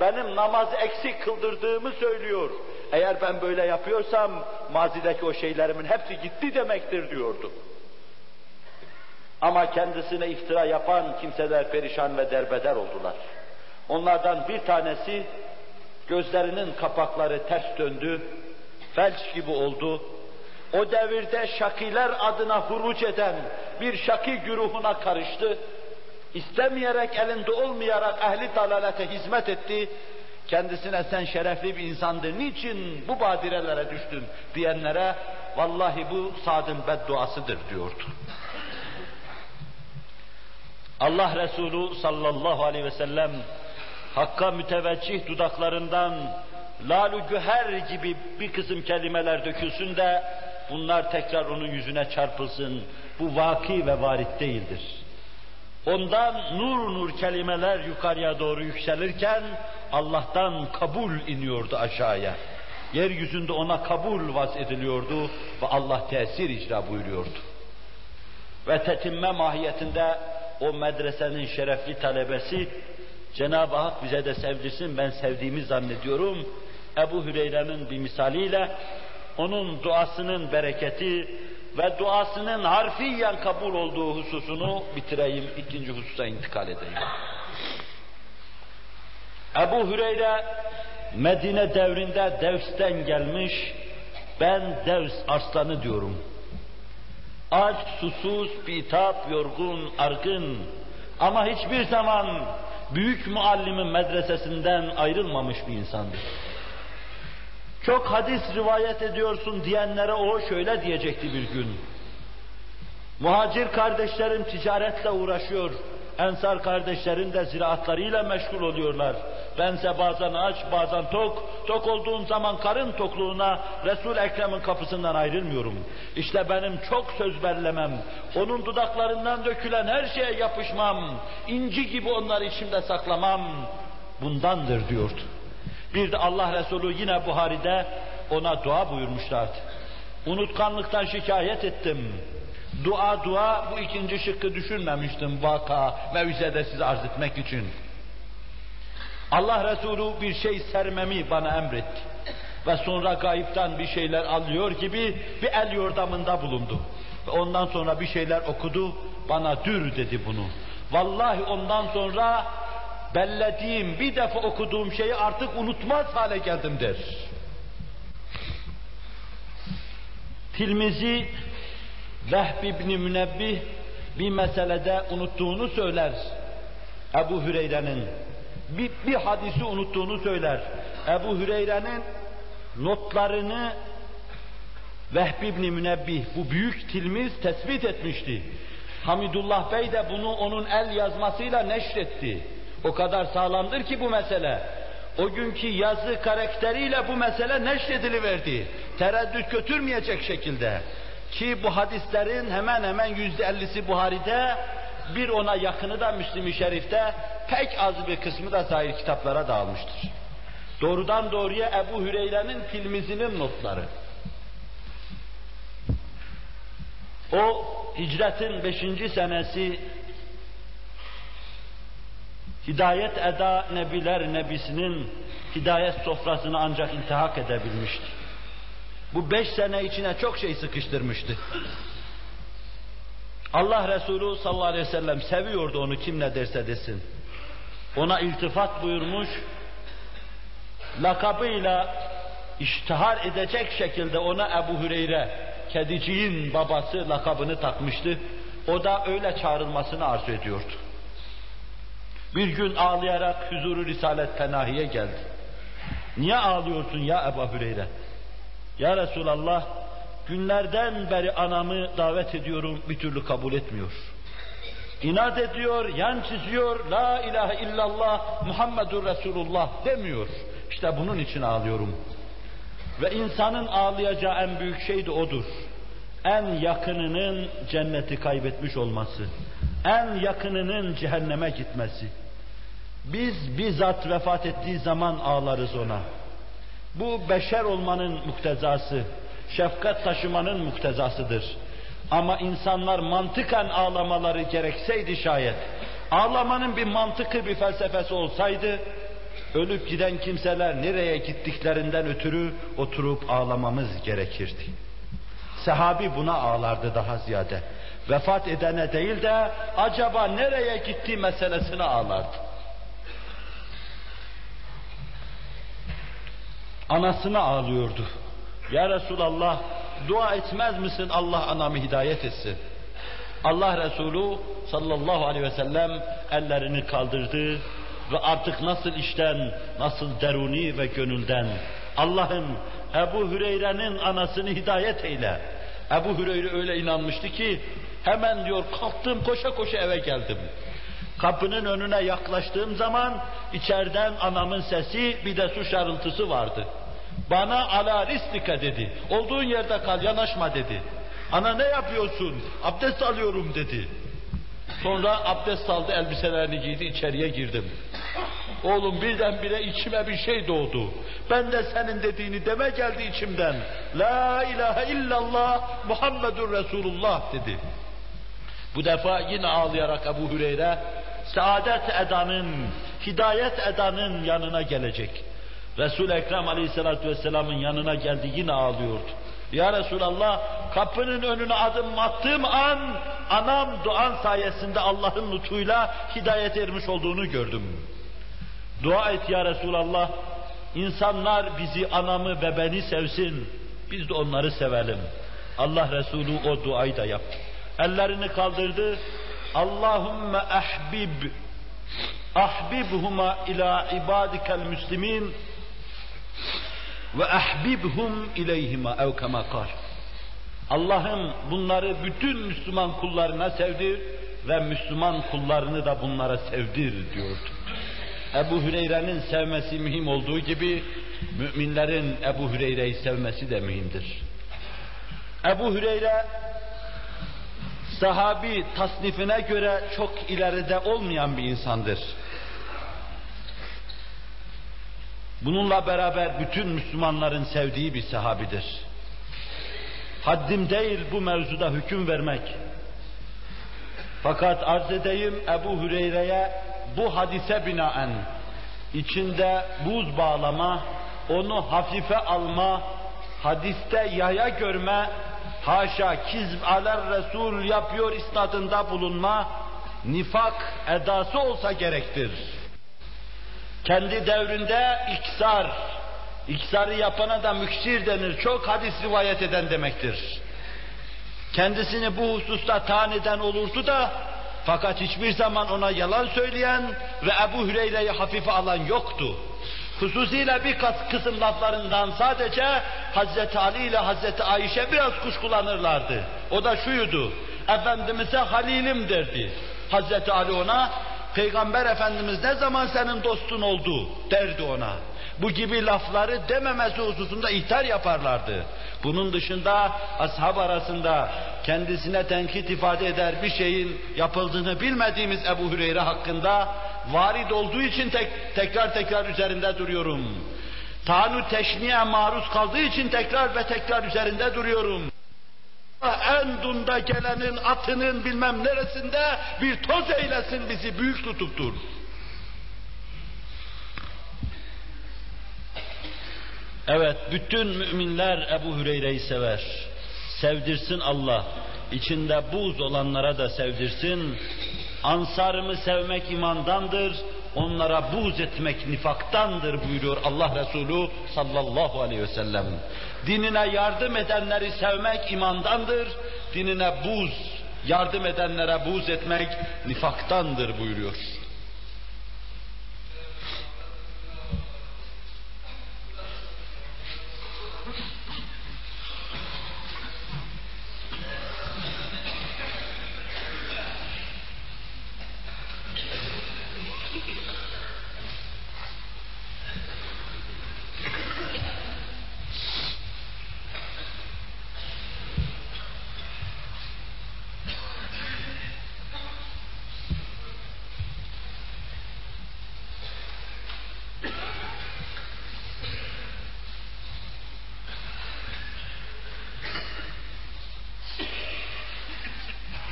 benim namaz eksik kıldırdığımı söylüyor. Eğer ben böyle yapıyorsam mazideki o şeylerimin hepsi gitti demektir diyordu. Ama kendisine iftira yapan kimseler perişan ve derbeder oldular. Onlardan bir tanesi gözlerinin kapakları ters döndü, felç gibi oldu. O devirde şakiler adına huruc eden bir şaki güruhuna karıştı. İstemeyerek, elinde olmayarak ehli dalalete hizmet etti. Kendisine sen şerefli bir insandın, niçin bu badirelere düştün diyenlere, vallahi bu Sad'ın bedduasıdır diyordu. Allah Resulü sallallahu aleyhi ve sellem Hakka müteveccih dudaklarından lalu güher gibi bir kısım kelimeler dökülsün de bunlar tekrar onun yüzüne çarpılsın. Bu vaki ve varit değildir. Ondan nur nur kelimeler yukarıya doğru yükselirken Allah'tan kabul iniyordu aşağıya. Yeryüzünde ona kabul vaz ediliyordu ve Allah tesir icra buyuruyordu. Ve tetimme mahiyetinde o medresenin şerefli talebesi Cenab-ı Hak bize de sevdirsin, ben sevdiğimi zannediyorum. Ebu Hüreyre'nin bir misaliyle onun duasının bereketi ve duasının harfiyen kabul olduğu hususunu bitireyim, ikinci hususa intikal edeyim. Ebu Hüreyre Medine devrinde Devs'ten gelmiş, ben Devs arslanı diyorum. Aç, susuz, bitap, yorgun, argın ama hiçbir zaman büyük muallimin medresesinden ayrılmamış bir insandır. Çok hadis rivayet ediyorsun diyenlere o şöyle diyecekti bir gün. Muhacir kardeşlerim ticaretle uğraşıyor. Ensar kardeşlerin de ziraatlarıyla meşgul oluyorlar. Bense bazen aç, bazen tok, tok olduğum zaman karın tokluğuna Resul Ekrem'in kapısından ayrılmıyorum. İşte benim çok söz bellemem, onun dudaklarından dökülen her şeye yapışmam, inci gibi onları içimde saklamam, bundandır diyordu. Bir de Allah Resulü yine Buhari'de ona dua buyurmuşlardı. Unutkanlıktan şikayet ettim. Dua dua bu ikinci şıkkı düşünmemiştim vaka mevzede size arz etmek için. Allah Resulü bir şey sermemi bana emretti. Ve sonra gayipten bir şeyler alıyor gibi bir el yordamında bulundu. Ve ondan sonra bir şeyler okudu, bana dür dedi bunu. Vallahi ondan sonra bellediğim, bir defa okuduğum şeyi artık unutmaz hale geldim der. Tilmizi Vehb ibn Münebbih bir meselede unuttuğunu söyler. Ebu Hüreyre'nin bir, bir hadisi unuttuğunu söyler. Ebu Hüreyre'nin notlarını Vehb ibn Münebbih bu büyük tilmiz tespit etmişti. Hamidullah Bey de bunu onun el yazmasıyla neşretti. O kadar sağlamdır ki bu mesele. O günkü yazı karakteriyle bu mesele neşrediliverdi. Tereddüt götürmeyecek şekilde. Ki bu hadislerin hemen hemen yüzde ellisi Buhari'de, bir ona yakını da Müslim-i Şerif'te, pek az bir kısmı da zahir kitaplara dağılmıştır. Doğrudan doğruya Ebu Hüreyre'nin filmizinin notları. O hicretin beşinci senesi Hidayet eda nebiler nebisinin hidayet sofrasını ancak intihak edebilmişti. Bu beş sene içine çok şey sıkıştırmıştı. Allah Resulü sallallahu aleyhi ve sellem seviyordu onu kim ne derse desin. Ona iltifat buyurmuş, lakabıyla iştihar edecek şekilde ona Ebu Hüreyre, kediciğin babası lakabını takmıştı. O da öyle çağrılmasını arzu ediyordu. Bir gün ağlayarak huzuru Risalet Penahi'ye geldi. Niye ağlıyorsun ya Ebu Hüreyre? Ya Resulallah, günlerden beri anamı davet ediyorum, bir türlü kabul etmiyor. İnat ediyor, yan çiziyor, la ilahe illallah Muhammedur Resulullah demiyor. İşte bunun için ağlıyorum. Ve insanın ağlayacağı en büyük şey de odur. En yakınının cenneti kaybetmiş olması. En yakınının cehenneme gitmesi. Biz bizzat vefat ettiği zaman ağlarız ona. Bu beşer olmanın muktezası, şefkat taşımanın muktezasıdır. Ama insanlar mantıken ağlamaları gerekseydi şayet, ağlamanın bir mantıkı, bir felsefesi olsaydı, ölüp giden kimseler nereye gittiklerinden ötürü oturup ağlamamız gerekirdi. Sahabi buna ağlardı daha ziyade. Vefat edene değil de acaba nereye gitti meselesine ağlardı. Anasına ağlıyordu. Ya Resulallah dua etmez misin Allah anamı hidayet etsin. Allah Resulü sallallahu aleyhi ve sellem ellerini kaldırdı ve artık nasıl işten, nasıl deruni ve gönülden Allah'ım Ebu Hüreyre'nin anasını hidayet eyle. Ebu Hüreyre öyle inanmıştı ki hemen diyor kalktım koşa koşa eve geldim. Kapının önüne yaklaştığım zaman içeriden anamın sesi bir de su şarıltısı vardı. Bana ala rislike dedi. Olduğun yerde kal yanaşma dedi. Ana ne yapıyorsun? Abdest alıyorum dedi. Sonra abdest aldı elbiselerini giydi içeriye girdim. Oğlum birdenbire içime bir şey doğdu. Ben de senin dediğini deme geldi içimden. La ilahe illallah Muhammedur Resulullah dedi. Bu defa yine ağlayarak Ebu Hüreyre saadet edanın, hidayet edanın yanına gelecek. Resul-i Ekrem Aleyhisselatü Vesselam'ın yanına geldi yine ağlıyordu. Ya Resulallah kapının önüne adım attığım an anam duan sayesinde Allah'ın lütfuyla hidayet ermiş olduğunu gördüm. Dua et ya Resulallah insanlar bizi anamı ve beni sevsin biz de onları sevelim. Allah Resulü o duayı da yaptı. Ellerini kaldırdı. Allahümme ahbib ahbibhuma ila ibadikel müslimin ve ahbibhum ileyhima ev kema kal. Allah'ım bunları bütün Müslüman kullarına sevdir ve Müslüman kullarını da bunlara sevdir diyordu. Ebu Hüreyre'nin sevmesi mühim olduğu gibi müminlerin Ebu Hüreyre'yi sevmesi de mühimdir. Ebu Hüreyre sahabi tasnifine göre çok ileride olmayan bir insandır. Bununla beraber bütün Müslümanların sevdiği bir sahabidir. Haddim değil bu mevzuda hüküm vermek. Fakat arz edeyim Ebu Hüreyre'ye bu hadise binaen içinde buz bağlama, onu hafife alma, hadiste yaya görme, haşa kizb aler Resul yapıyor isnadında bulunma, nifak edası olsa gerektir. Kendi devrinde iksar, iksarı yapana da müksir denir, çok hadis rivayet eden demektir. Kendisini bu hususta taneden olurdu da fakat hiçbir zaman ona yalan söyleyen ve Ebu Hüreyre'yi hafife alan yoktu. Hususiyle bir kısım laflarından sadece Hazreti Ali ile Hazreti Ayşe biraz kuşkulanırlardı. O da şuydu, Efendimiz'e halilim derdi. Hazreti Ali ona, Peygamber Efendimiz ne zaman senin dostun oldu derdi ona. Bu gibi lafları dememesi hususunda ihtar yaparlardı. Bunun dışında ashab arasında kendisine tenkit ifade eder bir şeyin yapıldığını bilmediğimiz Ebu Hüreyre hakkında varid olduğu için tek, tekrar tekrar üzerinde duruyorum. Tanu teşniye maruz kaldığı için tekrar ve tekrar üzerinde duruyorum. En dunda gelenin atının bilmem neresinde bir toz eylesin bizi büyük tutuptur. Evet, bütün müminler Ebu Hüreyre'yi sever. Sevdirsin Allah. İçinde buz olanlara da sevdirsin. Ansarımı sevmek imandandır, onlara buz etmek nifaktandır buyuruyor Allah Resulü sallallahu aleyhi ve sellem. Dinine yardım edenleri sevmek imandandır, dinine buz, yardım edenlere buz etmek nifaktandır buyuruyor.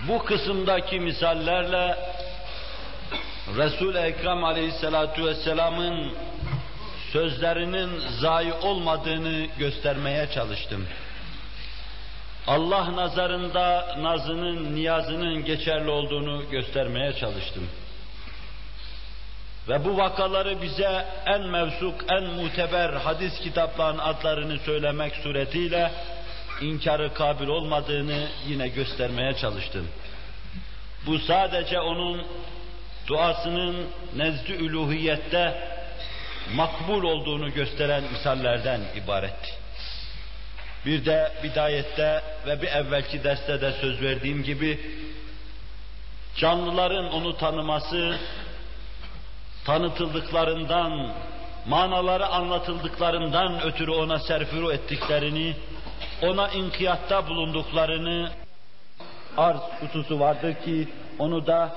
Bu kısımdaki misallerle Resul-i Ekrem aleyhissalatu vesselamın sözlerinin zayi olmadığını göstermeye çalıştım. Allah nazarında nazının, niyazının geçerli olduğunu göstermeye çalıştım. Ve bu vakaları bize en mevsuk, en muteber hadis kitaplarının adlarını söylemek suretiyle inkarı kabil olmadığını yine göstermeye çalıştım. Bu sadece onun duasının nezd-i üluhiyette makbul olduğunu gösteren misallerden ibaretti. Bir de bidayette ve bir evvelki derste de söz verdiğim gibi canlıların onu tanıması, tanıtıldıklarından, manaları anlatıldıklarından ötürü ona serfuru ettiklerini, ona inkiyatta bulunduklarını arz hususu vardır ki onu da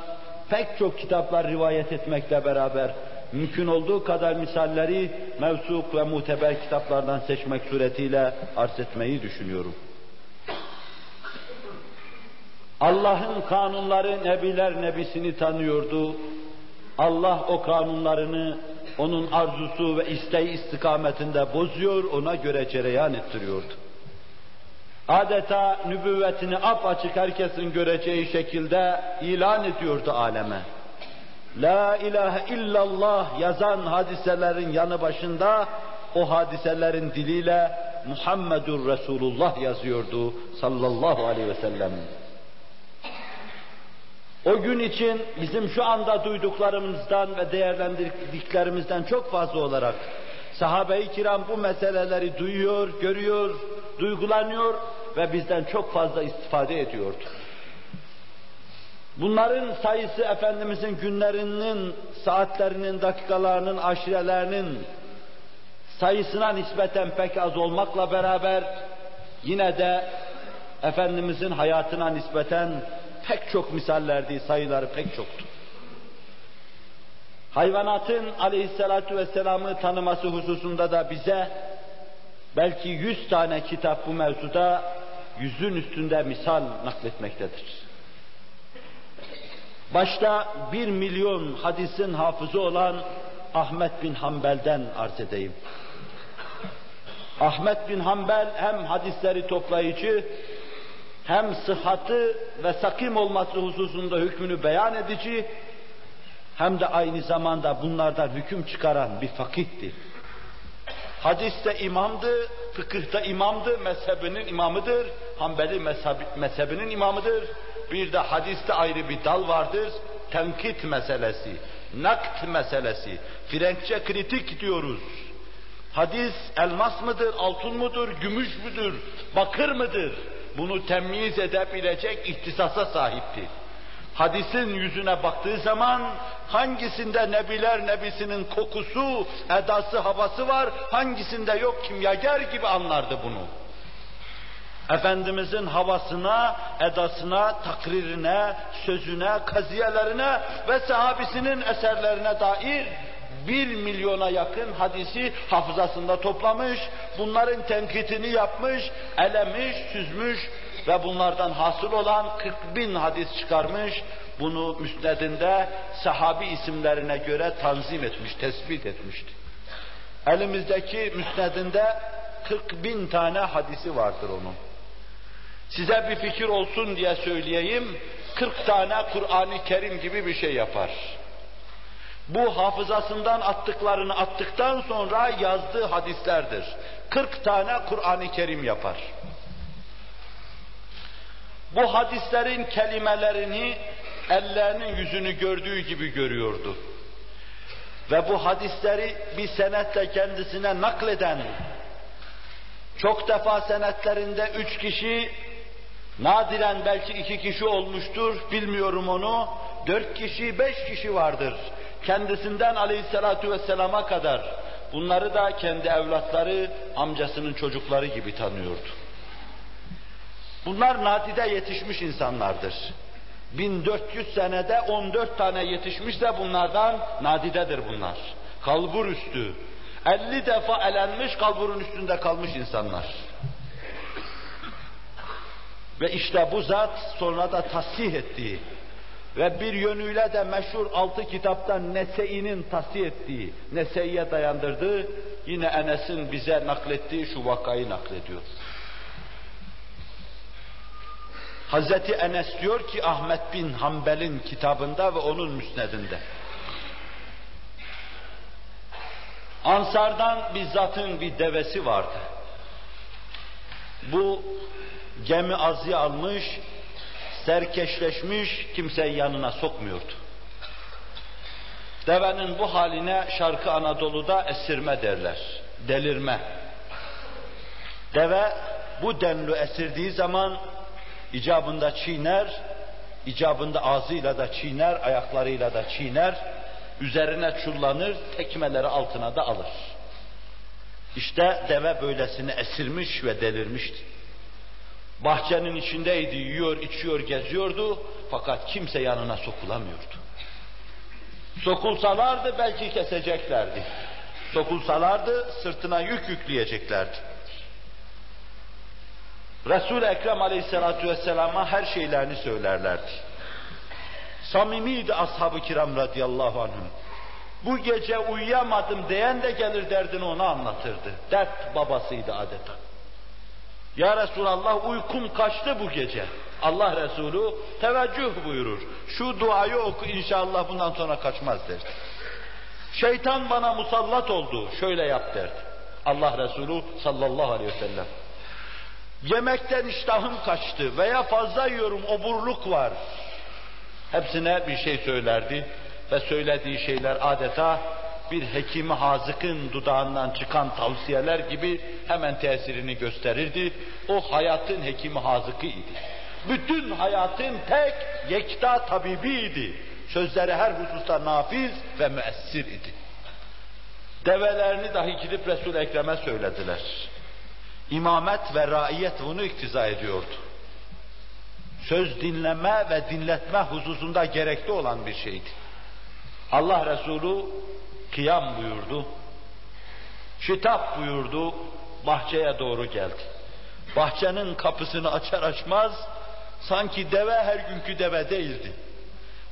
pek çok kitaplar rivayet etmekle beraber mümkün olduğu kadar misalleri mevsuk ve muteber kitaplardan seçmek suretiyle arz etmeyi düşünüyorum. Allah'ın kanunları nebiler nebisini tanıyordu. Allah o kanunlarını onun arzusu ve isteği istikametinde bozuyor, ona göre cereyan ettiriyordu. Adeta nübüvvetini apaçık herkesin göreceği şekilde ilan ediyordu aleme. La ilahe illallah yazan hadiselerin yanı başında o hadiselerin diliyle Muhammedur Resulullah yazıyordu sallallahu aleyhi ve sellem. O gün için bizim şu anda duyduklarımızdan ve değerlendirdiklerimizden çok fazla olarak sahabe-i kiram bu meseleleri duyuyor, görüyor, duygulanıyor ve bizden çok fazla istifade ediyordu. Bunların sayısı Efendimizin günlerinin, saatlerinin, dakikalarının, aşirelerinin sayısına nispeten pek az olmakla beraber yine de Efendimizin hayatına nispeten pek çok misallerdi, sayıları pek çoktu. Hayvanatın aleyhissalatu vesselam'ı tanıması hususunda da bize belki yüz tane kitap bu mevzuda yüzün üstünde misal nakletmektedir. Başta bir milyon hadisin hafızı olan Ahmet bin Hanbel'den arz edeyim. Ahmet bin Hanbel hem hadisleri toplayıcı, hem sıhhatı ve sakim olması hususunda hükmünü beyan edici, hem de aynı zamanda bunlardan hüküm çıkaran bir fakihti. Hadiste imamdı, fıkıhta imamdı, mezhebinin imamıdır, Hanbeli mezhebi, mezhebinin imamıdır. Bir de hadiste ayrı bir dal vardır, tenkit meselesi, nakt meselesi, Frenkçe kritik diyoruz. Hadis elmas mıdır, altın mıdır, gümüş müdür, bakır mıdır? Bunu temyiz edebilecek ihtisasa sahipti. Hadisin yüzüne baktığı zaman hangisinde nebiler nebisinin kokusu, edası, havası var, hangisinde yok kimyager gibi anlardı bunu. Efendimizin havasına, edasına, takririne, sözüne, kaziyelerine ve sahabisinin eserlerine dair bir milyona yakın hadisi hafızasında toplamış, bunların tenkitini yapmış, elemiş, süzmüş ve bunlardan hasıl olan 40 bin hadis çıkarmış, bunu müsnedinde sahabi isimlerine göre tanzim etmiş, tespit etmişti. Elimizdeki müsnedinde 40 bin tane hadisi vardır onun. Size bir fikir olsun diye söyleyeyim, 40 tane Kur'an-ı Kerim gibi bir şey yapar. Bu hafızasından attıklarını attıktan sonra yazdığı hadislerdir. 40 tane Kur'an-ı Kerim yapar. Bu hadislerin kelimelerini ellerinin yüzünü gördüğü gibi görüyordu. Ve bu hadisleri bir senetle kendisine nakleden, çok defa senetlerinde üç kişi, nadiren belki iki kişi olmuştur, bilmiyorum onu, dört kişi, beş kişi vardır. Kendisinden aleyhissalatu vesselama kadar. Bunları da kendi evlatları, amcasının çocukları gibi tanıyordu. Bunlar nadide yetişmiş insanlardır. 1400 senede 14 tane yetişmiş de bunlardan nadidedir bunlar. Kalbur üstü. 50 defa elenmiş kalburun üstünde kalmış insanlar. Ve işte bu zat sonra da tasih ettiği ve bir yönüyle de meşhur altı kitaptan Nese'inin tasih ettiği, Nese'ye dayandırdığı yine Enes'in bize naklettiği şu vakayı naklediyor. Hazreti Enes diyor ki Ahmet bin Hanbel'in kitabında ve onun müsnedinde. Ansardan bir zatın bir devesi vardı. Bu gemi azıya almış, serkeşleşmiş, kimseyi yanına sokmuyordu. Devenin bu haline Şarkı Anadolu'da esirme derler, delirme. Deve bu denli esirdiği zaman icabında çiğner, icabında ağzıyla da çiğner, ayaklarıyla da çiğner, üzerine çullanır, tekmeleri altına da alır. İşte deve böylesine esirmiş ve delirmişti. Bahçenin içindeydi, yiyor, içiyor, geziyordu fakat kimse yanına sokulamıyordu. Sokulsalardı belki keseceklerdi. Sokulsalardı sırtına yük yükleyeceklerdi. Resul-i Ekrem Aleyhisselatü Vesselam'a her şeylerini söylerlerdi. Samimiydi ashab-ı kiram radıyallahu anhüm. Bu gece uyuyamadım diyen de gelir derdini ona anlatırdı. Dert babasıydı adeta. Ya Resulallah uykum kaçtı bu gece. Allah Resulü teveccüh buyurur. Şu duayı oku inşallah bundan sonra kaçmaz derdi. Şeytan bana musallat oldu. Şöyle yap derdi. Allah Resulü sallallahu aleyhi ve sellem. Yemekten iştahım kaçtı veya fazla yiyorum oburluk var. Hepsine bir şey söylerdi ve söylediği şeyler adeta bir hekimi hazıkın dudağından çıkan tavsiyeler gibi hemen tesirini gösterirdi. O hayatın hekimi hazıkı idi. Bütün hayatın tek yekta tabibiydi. Sözleri her hususta nafiz ve müessir idi. Develerini dahi gidip Resul-i Ekrem'e söylediler. İmamet ve raiyet bunu iktiza ediyordu. Söz dinleme ve dinletme hususunda gerekli olan bir şeydi. Allah Resulü kıyam buyurdu. Şitap buyurdu. Bahçeye doğru geldi. Bahçenin kapısını açar açmaz sanki deve her günkü deve değildi.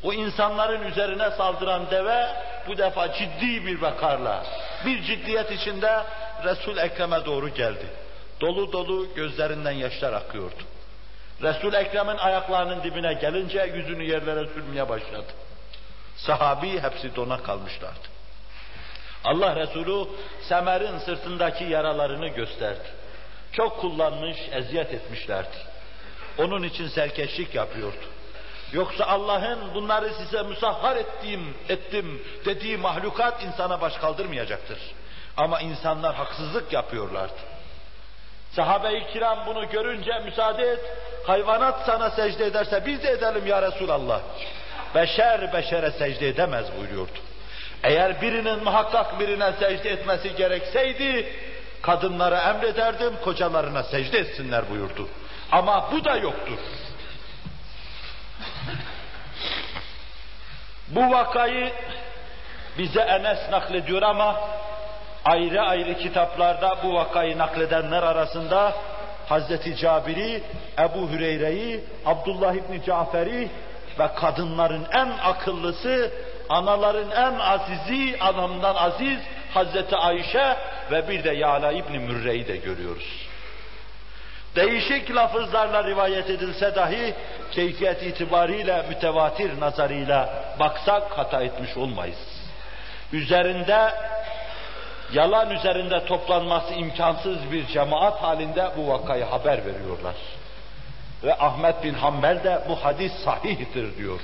O insanların üzerine saldıran deve bu defa ciddi bir vakarla, bir ciddiyet içinde Resul Ekrem'e doğru geldi. Dolu dolu gözlerinden yaşlar akıyordu. Resul Ekrem'in ayaklarının dibine gelince yüzünü yerlere sürmeye başladı. Sahabi hepsi dona kalmışlardı. Allah Resulü Semer'in sırtındaki yaralarını gösterdi. Çok kullanmış, eziyet etmişlerdi. Onun için serkeşlik yapıyordu. Yoksa Allah'ın bunları size musahhar ettiğim, ettim dediği mahlukat insana baş kaldırmayacaktır. Ama insanlar haksızlık yapıyorlardı. Sahabe-i kiram bunu görünce müsaade et, hayvanat sana secde ederse biz de edelim ya Resulallah. Beşer beşere secde edemez buyuruyordu. Eğer birinin muhakkak birine secde etmesi gerekseydi, kadınlara emrederdim, kocalarına secde etsinler buyurdu. Ama bu da yoktur. Bu vakayı bize Enes naklediyor ama ayrı ayrı kitaplarda bu vakayı nakledenler arasında Hazreti Cabir'i, Ebu Hüreyre'yi, Abdullah İbni Cafer'i ve kadınların en akıllısı, anaların en azizi, anamdan aziz Hazreti Ayşe ve bir de Yala İbni Mürre'yi de görüyoruz. Değişik lafızlarla rivayet edilse dahi keyfiyet itibariyle mütevatir nazarıyla baksak hata etmiş olmayız. Üzerinde yalan üzerinde toplanması imkansız bir cemaat halinde bu vakayı haber veriyorlar. Ve Ahmet bin Hanbel de bu hadis sahihtir diyor.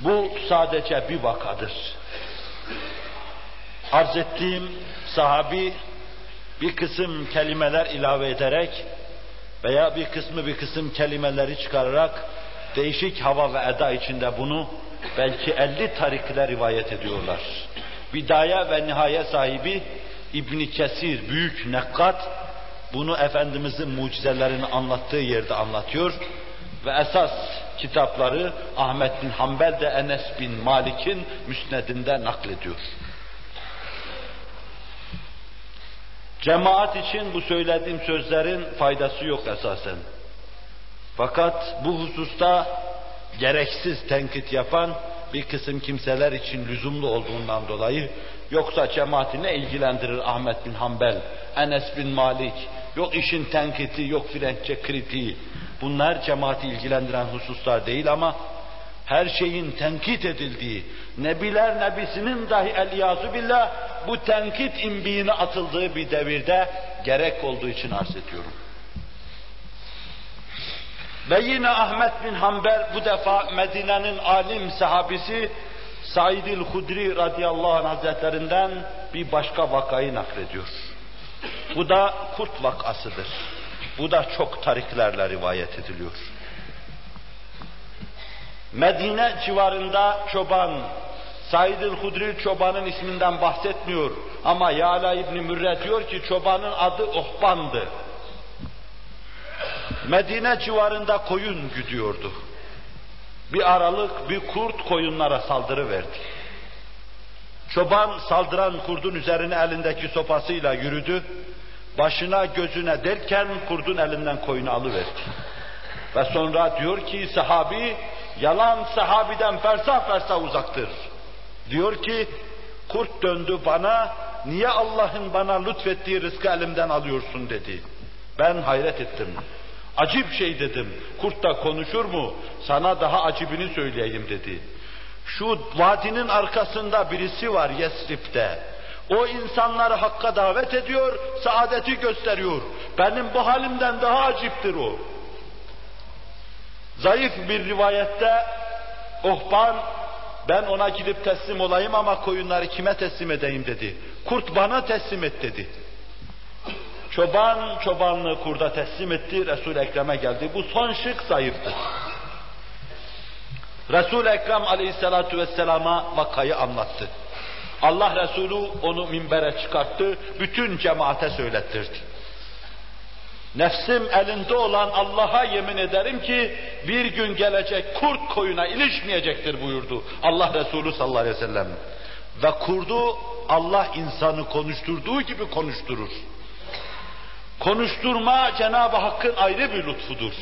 Bu sadece bir vakadır. Arz ettiğim sahabi bir kısım kelimeler ilave ederek veya bir kısmı bir kısım kelimeleri çıkararak değişik hava ve eda içinde bunu belki elli tarikle rivayet ediyorlar. Bidaya ve nihaye sahibi İbni Kesir, büyük nekkat, bunu Efendimizin mucizelerini anlattığı yerde anlatıyor ve esas kitapları Ahmet bin Hanbel de Enes bin Malik'in müsnedinde naklediyor. Cemaat için bu söylediğim sözlerin faydası yok esasen. Fakat bu hususta gereksiz tenkit yapan bir kısım kimseler için lüzumlu olduğundan dolayı yoksa cemaati ne ilgilendirir Ahmet bin Hanbel, Enes bin Malik, yok işin tenkiti, yok Frenkçe kritiği. Bunlar cemaati ilgilendiren hususlar değil ama her şeyin tenkit edildiği, Nebiler Nebisinin dahi el billah bu tenkit imbiğine atıldığı bir devirde gerek olduğu için arz ediyorum. Ve yine Ahmet bin Hanbel bu defa Medine'nin alim sahabisi Said-i Hudri radıyallahu anh hazretlerinden bir başka vakayı naklediyor. Bu da kurt vakasıdır. Bu da çok tariklerle rivayet ediliyor. Medine civarında çoban, Said-i Hudri çobanın isminden bahsetmiyor ama Yala İbni Mürre diyor ki çobanın adı Ohban'dı. Medine civarında koyun güdüyordu. Bir aralık bir kurt koyunlara saldırı verdi. Çoban saldıran kurdun üzerine elindeki sopasıyla yürüdü. Başına gözüne derken kurdun elinden koyunu alıverdi. Ve sonra diyor ki sahabi, yalan sahabiden fersa fersa uzaktır. Diyor ki, kurt döndü bana, niye Allah'ın bana lütfettiği rızkı elimden alıyorsun dedi. Ben hayret ettim. Acip şey dedim. Kurt da konuşur mu? Sana daha acibini söyleyeyim dedi. Şu vadinin arkasında birisi var Yesrib'de. O insanları hakka davet ediyor, saadeti gösteriyor. Benim bu halimden daha aciptir o. Zayıf bir rivayette Ohban ben ona gidip teslim olayım ama koyunları kime teslim edeyim dedi. Kurt bana teslim et dedi. Çoban çobanlığı kurda teslim etti, Resul-i Ekrem'e geldi. Bu son şık zayıftır. Resul-i Ekrem aleyhissalatu vesselama vakayı anlattı. Allah Resulü onu minbere çıkarttı, bütün cemaate söylettirdi. Nefsim elinde olan Allah'a yemin ederim ki bir gün gelecek kurt koyuna ilişmeyecektir buyurdu Allah Resulü sallallahu aleyhi ve sellem. Ve kurdu Allah insanı konuşturduğu gibi konuşturur. Konuşturma Cenab-ı Hakk'ın ayrı bir lütfudur.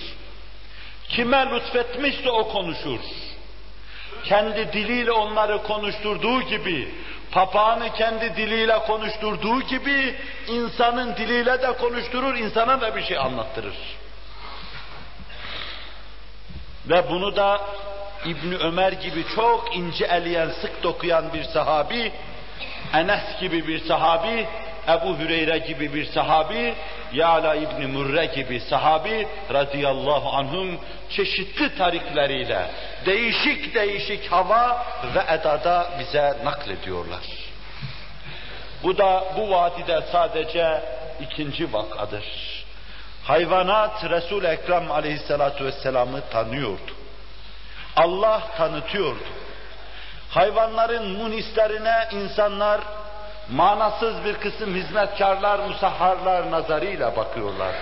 Kime lütfetmişse o konuşur. Kendi diliyle onları konuşturduğu gibi, papağanı kendi diliyle konuşturduğu gibi, insanın diliyle de konuşturur, insana da bir şey anlattırır. Ve bunu da İbni Ömer gibi çok ince eleyen, sık dokuyan bir sahabi, Enes gibi bir sahabi, Ebu Hüreyre gibi bir sahabi, Yala İbni Murre gibi sahabi radıyallahu anhum çeşitli tarikleriyle değişik değişik hava ve edada bize naklediyorlar. Bu da bu vadide sadece ikinci vakadır. Hayvanat Resul-i Ekrem aleyhissalatu vesselam'ı tanıyordu. Allah tanıtıyordu. Hayvanların munislerine insanlar manasız bir kısım hizmetkarlar, musahharlar nazarıyla bakıyorlar.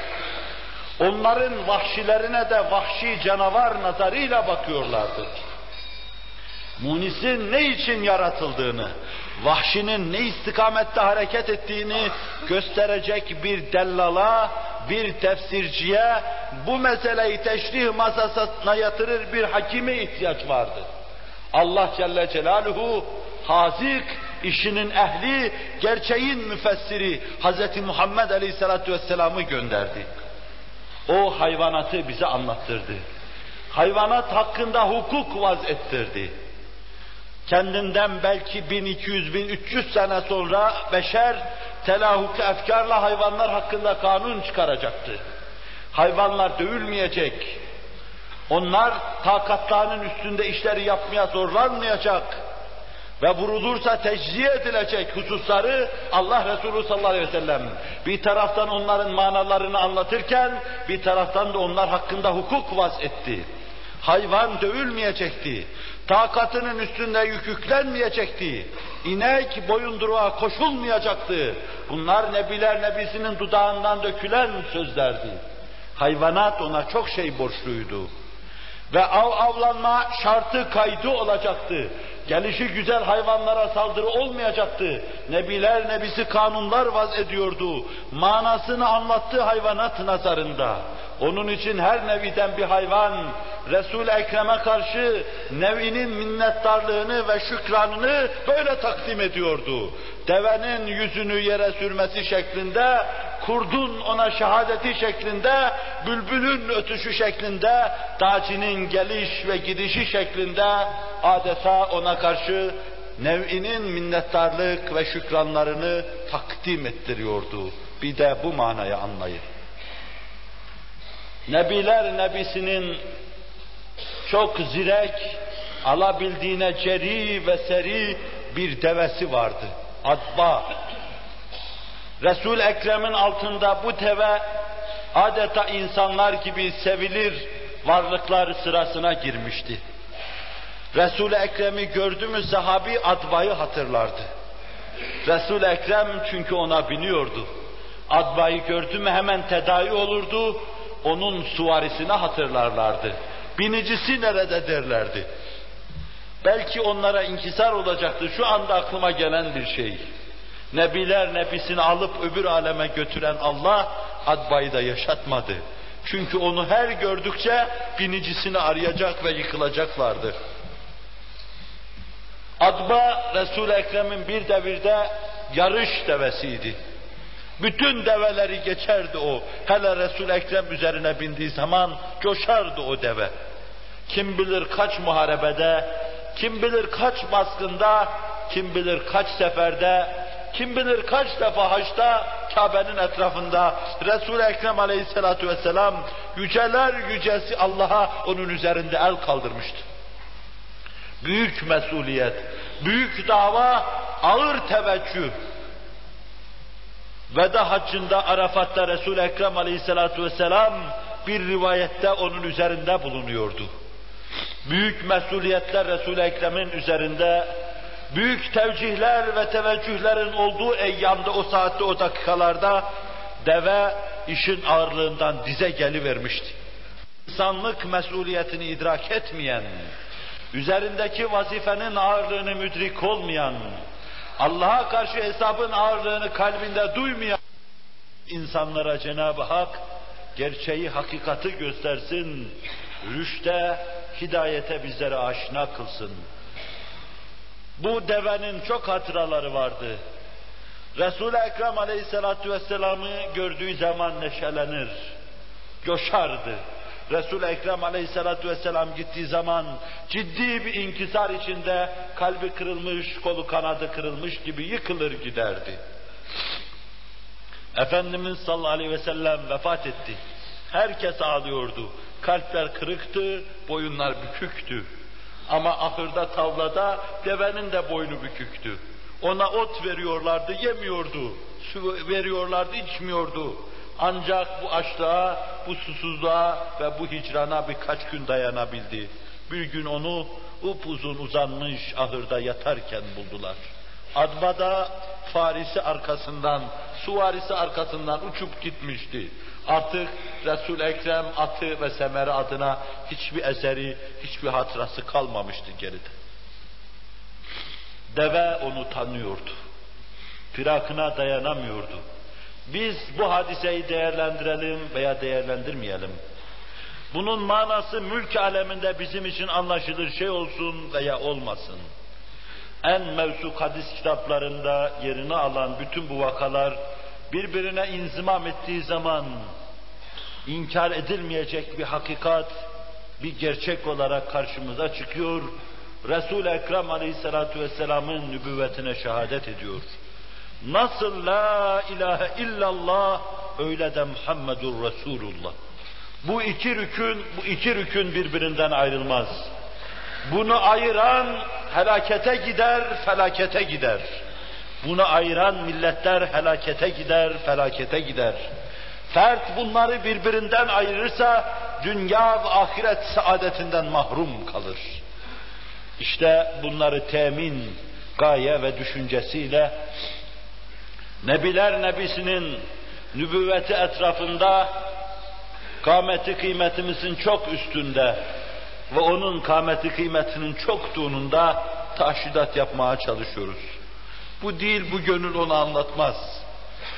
Onların vahşilerine de vahşi canavar nazarıyla bakıyorlardı. Munisin ne için yaratıldığını, vahşinin ne istikamette hareket ettiğini gösterecek bir dellala, bir tefsirciye, bu meseleyi teşrih masasına yatırır bir hakime ihtiyaç vardı. Allah Celle Celaluhu hazik, işinin ehli, gerçeğin müfessiri Hz. Muhammed Aleyhisselatü Vesselam'ı gönderdi. O hayvanatı bize anlattırdı. Hayvanat hakkında hukuk vaz ettirdi. Kendinden belki 1200-1300 sene sonra beşer telahuk efkarla hayvanlar hakkında kanun çıkaracaktı. Hayvanlar dövülmeyecek. Onlar takatlarının üstünde işleri yapmaya zorlanmayacak ve vurulursa tecziye edilecek hususları Allah Resulü sallallahu aleyhi ve sellem bir taraftan onların manalarını anlatırken bir taraftan da onlar hakkında hukuk vaz etti. Hayvan dövülmeyecekti. Takatının üstünde yük yüklenmeyecekti. İnek boyunduruğa koşulmayacaktı. Bunlar Nebiler Nebisi'nin dudağından dökülen sözlerdi. Hayvanat ona çok şey borçluydu. Ve av avlanma şartı kaydı olacaktı. Gelişi güzel hayvanlara saldırı olmayacaktı. Nebiler nebisi kanunlar vaz ediyordu. Manasını anlattığı hayvanat nazarında. Onun için her neviden bir hayvan Resul-i Ekrem'e karşı nevinin minnettarlığını ve şükranını böyle takdim ediyordu. Devenin yüzünü yere sürmesi şeklinde, kurdun ona şehadeti şeklinde, bülbülün ötüşü şeklinde, dacinin geliş ve gidişi şeklinde adeta ona karşı nev'inin minnettarlık ve şükranlarını takdim ettiriyordu. Bir de bu manayı anlayın. Nebiler Nebisi'nin çok zirek, alabildiğine ceri ve seri bir devesi vardı. Adba. Resul Ekrem'in altında bu deve adeta insanlar gibi sevilir varlıklar sırasına girmişti. resul Ekrem'i gördü mü sahabi Adba'yı hatırlardı. resul Ekrem çünkü ona biniyordu. Adba'yı gördü mü hemen tedavi olurdu, onun suvarisini hatırlarlardı. Binicisi nerede derlerdi. Belki onlara inkisar olacaktı. Şu anda aklıma gelen bir şey. Nebiler nebisini alıp öbür aleme götüren Allah Adba'yı da yaşatmadı. Çünkü onu her gördükçe binicisini arayacak ve yıkılacaklardı. Adba Resul-i Ekrem'in bir devirde yarış devesiydi. Bütün develeri geçerdi o. Hele Resul Ekrem üzerine bindiği zaman coşardı o deve. Kim bilir kaç muharebede, kim bilir kaç baskında, kim bilir kaç seferde, kim bilir kaç defa haçta Kabe'nin etrafında Resul Ekrem Aleyhisselatü Vesselam yüceler yücesi Allah'a onun üzerinde el kaldırmıştı. Büyük mesuliyet, büyük dava, ağır teveccüh, Veda haccında Arafat'ta Resul-i Ekrem aleyhissalatu vesselam bir rivayette onun üzerinde bulunuyordu. Büyük mesuliyetler Resul-i Ekrem'in üzerinde, büyük tevcihler ve teveccühlerin olduğu eyyamda, o saatte, o dakikalarda deve işin ağırlığından dize gelivermişti. İnsanlık mesuliyetini idrak etmeyen, üzerindeki vazifenin ağırlığını müdrik olmayan, Allah'a karşı hesabın ağırlığını kalbinde duymayan insanlara Cenab-ı Hak gerçeği, hakikati göstersin, rüşte, hidayete bizleri aşina kılsın. Bu devenin çok hatıraları vardı. Resul-i Ekrem Aleyhisselatü Vesselam'ı gördüğü zaman neşelenir, coşardı. Resul-i Ekrem aleyhissalatu vesselam gittiği zaman ciddi bir inkisar içinde kalbi kırılmış, kolu kanadı kırılmış gibi yıkılır giderdi. Efendimiz sallallahu aleyhi ve sellem vefat etti. Herkes ağlıyordu. Kalpler kırıktı, boyunlar büküktü. Ama ahırda tavlada devenin de boynu büküktü. Ona ot veriyorlardı, yemiyordu. Su veriyorlardı, içmiyordu. Ancak bu açlığa, bu susuzluğa ve bu hicrana birkaç gün dayanabildi. Bir gün onu upuzun uzanmış ahırda yatarken buldular. Adbada farisi arkasından, suvarisi arkasından uçup gitmişti. Artık resul Ekrem atı ve semeri adına hiçbir eseri, hiçbir hatırası kalmamıştı geride. Deve onu tanıyordu. Firakına dayanamıyordu. Biz bu hadiseyi değerlendirelim veya değerlendirmeyelim. Bunun manası mülk aleminde bizim için anlaşılır şey olsun veya olmasın. En mevsuk hadis kitaplarında yerini alan bütün bu vakalar birbirine inzimam ettiği zaman inkar edilmeyecek bir hakikat, bir gerçek olarak karşımıza çıkıyor. Resul-i Ekrem Aleyhisselatü Vesselam'ın nübüvvetine şehadet ediyor. Nasıl la ilahe illallah öyle de Muhammedur Resulullah. Bu iki rükün, bu iki rükün birbirinden ayrılmaz. Bunu ayıran helakete gider, felakete gider. Bunu ayıran milletler helakete gider, felakete gider. Fert bunları birbirinden ayırırsa dünya ve ahiret saadetinden mahrum kalır. İşte bunları temin gaye ve düşüncesiyle Nebiler Nebisi'nin nübüvveti etrafında kâmeti kıymetimizin çok üstünde ve onun kâmeti kıymetinin çoktuğunun taşidat yapmaya çalışıyoruz. Bu değil, bu gönül onu anlatmaz.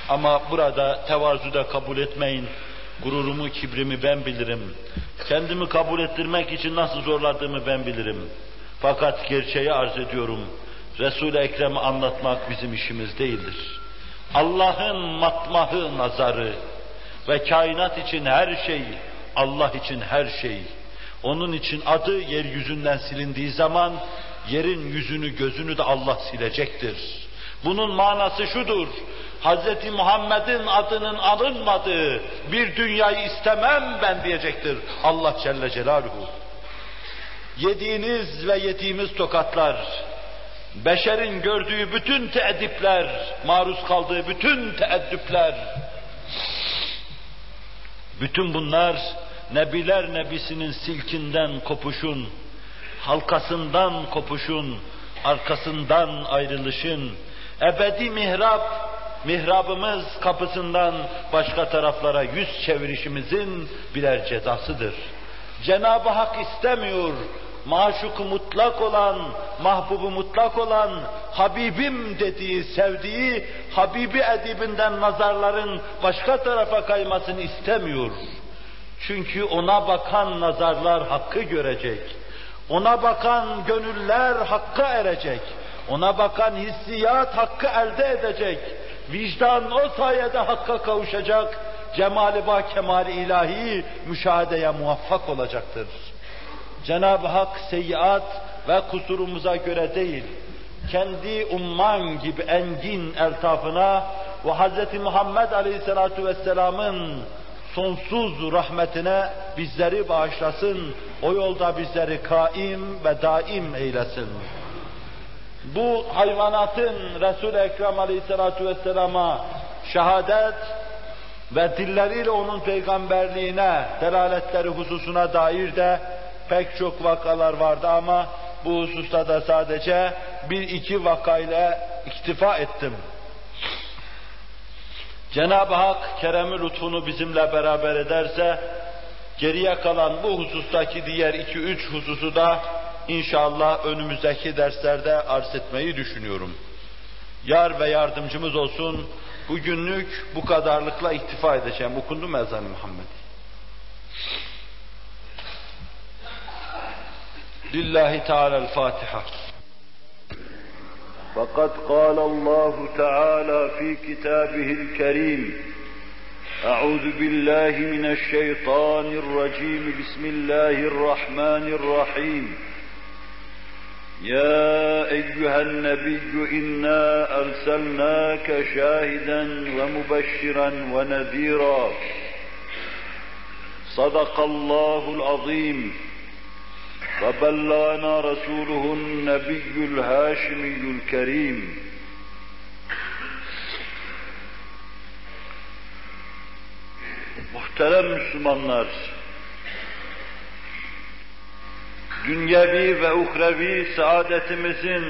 Ama burada tevazuda kabul etmeyin. Gururumu, kibrimi ben bilirim. Kendimi kabul ettirmek için nasıl zorladığımı ben bilirim. Fakat gerçeği arz ediyorum. Resul-i Ekrem'i anlatmak bizim işimiz değildir. Allah'ın matmahı nazarı ve kainat için her şey, Allah için her şey. Onun için adı yeryüzünden silindiği zaman yerin yüzünü gözünü de Allah silecektir. Bunun manası şudur. Hz. Muhammed'in adının alınmadığı bir dünyayı istemem ben diyecektir Allah Celle Celaluhu. Yediğiniz ve yediğimiz tokatlar, beşerin gördüğü bütün teedipler, maruz kaldığı bütün teeddüpler, bütün bunlar Nebiler Nebisi'nin silkinden kopuşun, halkasından kopuşun, arkasından ayrılışın, ebedi mihrap, mihrabımız kapısından başka taraflara yüz çevirişimizin birer cezasıdır. Cenab-ı Hak istemiyor, maşuku mutlak olan, mahbubu mutlak olan, Habibim dediği, sevdiği, Habibi edibinden nazarların başka tarafa kaymasını istemiyor. Çünkü ona bakan nazarlar hakkı görecek. Ona bakan gönüller hakka erecek. Ona bakan hissiyat hakkı elde edecek. Vicdan o sayede hakka kavuşacak. Cemali ba kemali ilahi müşahedeye muvaffak olacaktır. Cenab-ı Hak seyyiat ve kusurumuza göre değil, kendi umman gibi engin eltafına ve Hz. Muhammed Aleyhisselatü Vesselam'ın sonsuz rahmetine bizleri bağışlasın, o yolda bizleri kaim ve daim eylesin. Bu hayvanatın Resul-i Ekrem Aleyhisselatü Vesselam'a şehadet ve dilleriyle onun peygamberliğine, delaletleri hususuna dair de pek çok vakalar vardı ama bu hususta da sadece bir iki vakayla iktifa ettim. Cenab-ı Hak keremi lütfunu bizimle beraber ederse geriye kalan bu husustaki diğer iki üç hususu da inşallah önümüzdeki derslerde arz etmeyi düşünüyorum. Yar ve yardımcımız olsun. Bugünlük bu kadarlıkla iktifa edeceğim. Okundu mu ezan Muhammed? Lillahi Teala'l-Fatiha. فقد قال الله تعالى في كتابه الكريم أعوذ بالله من الشيطان الرجيم بسم الله الرحمن الرحيم يا أيها النبي إنا أرسلناك شاهدا ومبشرا ونذيرا. صدق الله العظيم. وبلغنا رسوله النبي الهاشمي الكريم. Muhterem Müslümanlar, dünyevi ve uhrevi saadetimizin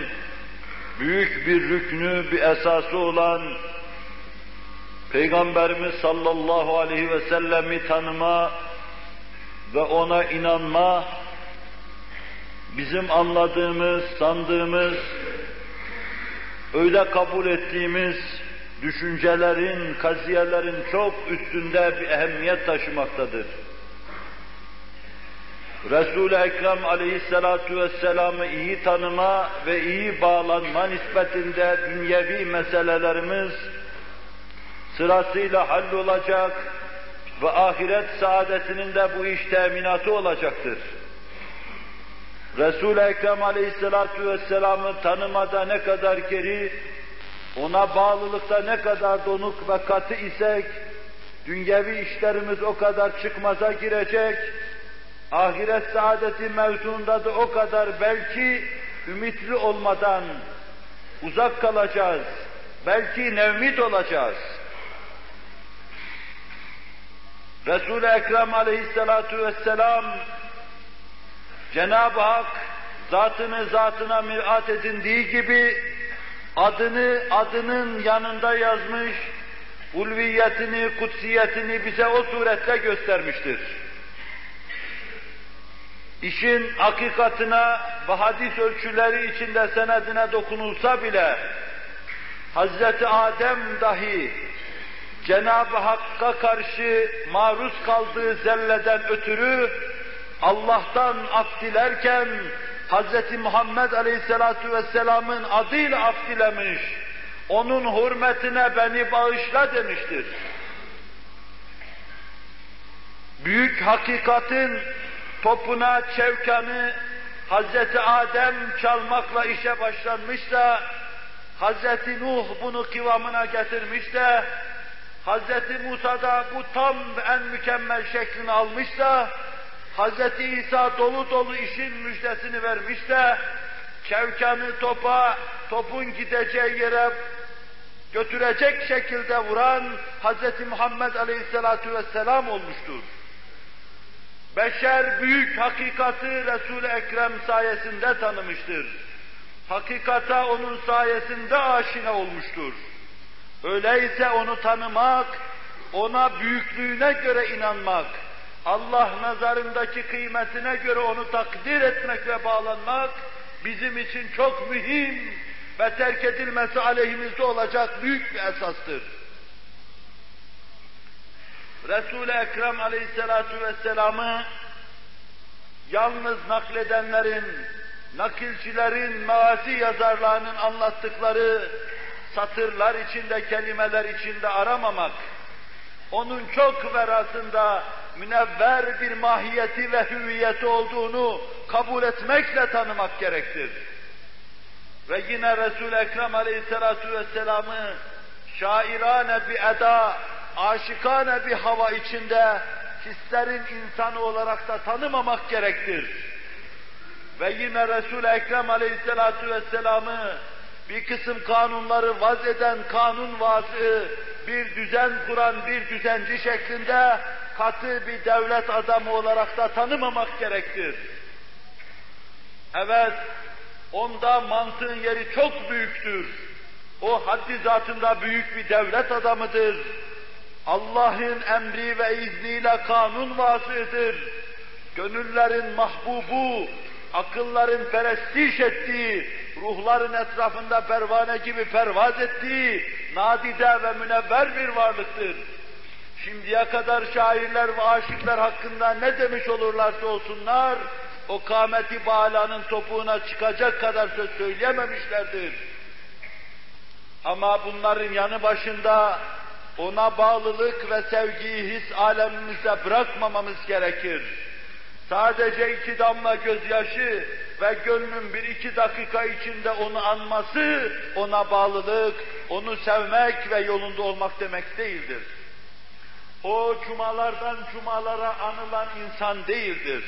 büyük bir rüknü, bir esası olan Peygamberimiz sallallahu aleyhi ve sellemi tanıma ve ona inanma bizim anladığımız, sandığımız, öyle kabul ettiğimiz düşüncelerin, kaziyelerin çok üstünde bir ehemmiyet taşımaktadır. Resul-i Ekrem aleyhissalatu vesselam'ı iyi tanıma ve iyi bağlanma nispetinde dünyevi meselelerimiz sırasıyla hallolacak ve ahiret saadetinin de bu iş teminatı olacaktır. Resul-i Ekrem Aleyhisselatü Vesselam'ı tanımada ne kadar geri, ona bağlılıkta ne kadar donuk ve katı isek, dünyevi işlerimiz o kadar çıkmaza girecek, ahiret saadeti mevzuunda da o kadar belki ümitli olmadan uzak kalacağız, belki nevmit olacağız. Resul-i Ekrem aleyhissalatu vesselam Cenab-ı Hak zatını zatına mirat edindiği gibi adını adının yanında yazmış, ulviyetini, kutsiyetini bize o surette göstermiştir. İşin hakikatına ve hadis ölçüleri içinde senedine dokunulsa bile Hazreti Adem dahi Cenab-ı Hakk'a karşı maruz kaldığı zelleden ötürü Allah'tan af dilerken Hz. Muhammed Aleyhisselatu Vesselam'ın adıyla af dilemiş. Onun hürmetine beni bağışla demiştir. Büyük hakikatin topuna, çevkanı Hz. Adem çalmakla işe başlanmışsa, Hz. Nuh bunu kıvamına getirmiş de, Hz. Musa da bu tam en mükemmel şeklini almışsa, Hz. İsa dolu dolu işin müjdesini vermiş de, çevkanı topa, topun gideceği yere götürecek şekilde vuran Hz. Muhammed Aleyhisselatu Vesselam olmuştur. Beşer büyük hakikati Resul-i Ekrem sayesinde tanımıştır. Hakikata onun sayesinde aşina olmuştur. Öyleyse onu tanımak, ona büyüklüğüne göre inanmak, Allah nazarındaki kıymetine göre onu takdir etmek ve bağlanmak bizim için çok mühim ve terk edilmesi aleyhimizde olacak büyük bir esastır. Resul-i Ekrem aleyhissalatu vesselam'ı yalnız nakledenlerin, nakilcilerin, mevazi yazarlarının anlattıkları satırlar içinde, kelimeler içinde aramamak, onun çok verasında münevver bir mahiyeti ve hüviyeti olduğunu kabul etmekle tanımak gerektir. Ve yine Resul-i Ekrem Aleyhisselatü Vesselam'ı şairane bir eda, aşıkane bir hava içinde hislerin insanı olarak da tanımamak gerektir. Ve yine Resul-i Ekrem Aleyhisselatü Vesselam'ı bir kısım kanunları vaz eden kanun vazı, bir düzen kuran bir düzenci şeklinde katı bir devlet adamı olarak da tanımamak gerektir. Evet, onda mantığın yeri çok büyüktür. O haddi zatında büyük bir devlet adamıdır. Allah'ın emri ve izniyle kanun vasıdır. Gönüllerin mahbubu, akılların perestiş ettiği, ruhların etrafında pervane gibi pervaz ettiği, nadide ve münevver bir varlıktır. Şimdiye kadar şairler ve aşıklar hakkında ne demiş olurlarsa olsunlar, o kâmeti bağlanın topuğuna çıkacak kadar söz söyleyememişlerdir. Ama bunların yanı başında ona bağlılık ve sevgiyi his alemimizde bırakmamamız gerekir. Sadece iki damla gözyaşı ve gönlün bir iki dakika içinde onu anması, ona bağlılık, onu sevmek ve yolunda olmak demek değildir. O cumalardan cumalara anılan insan değildir.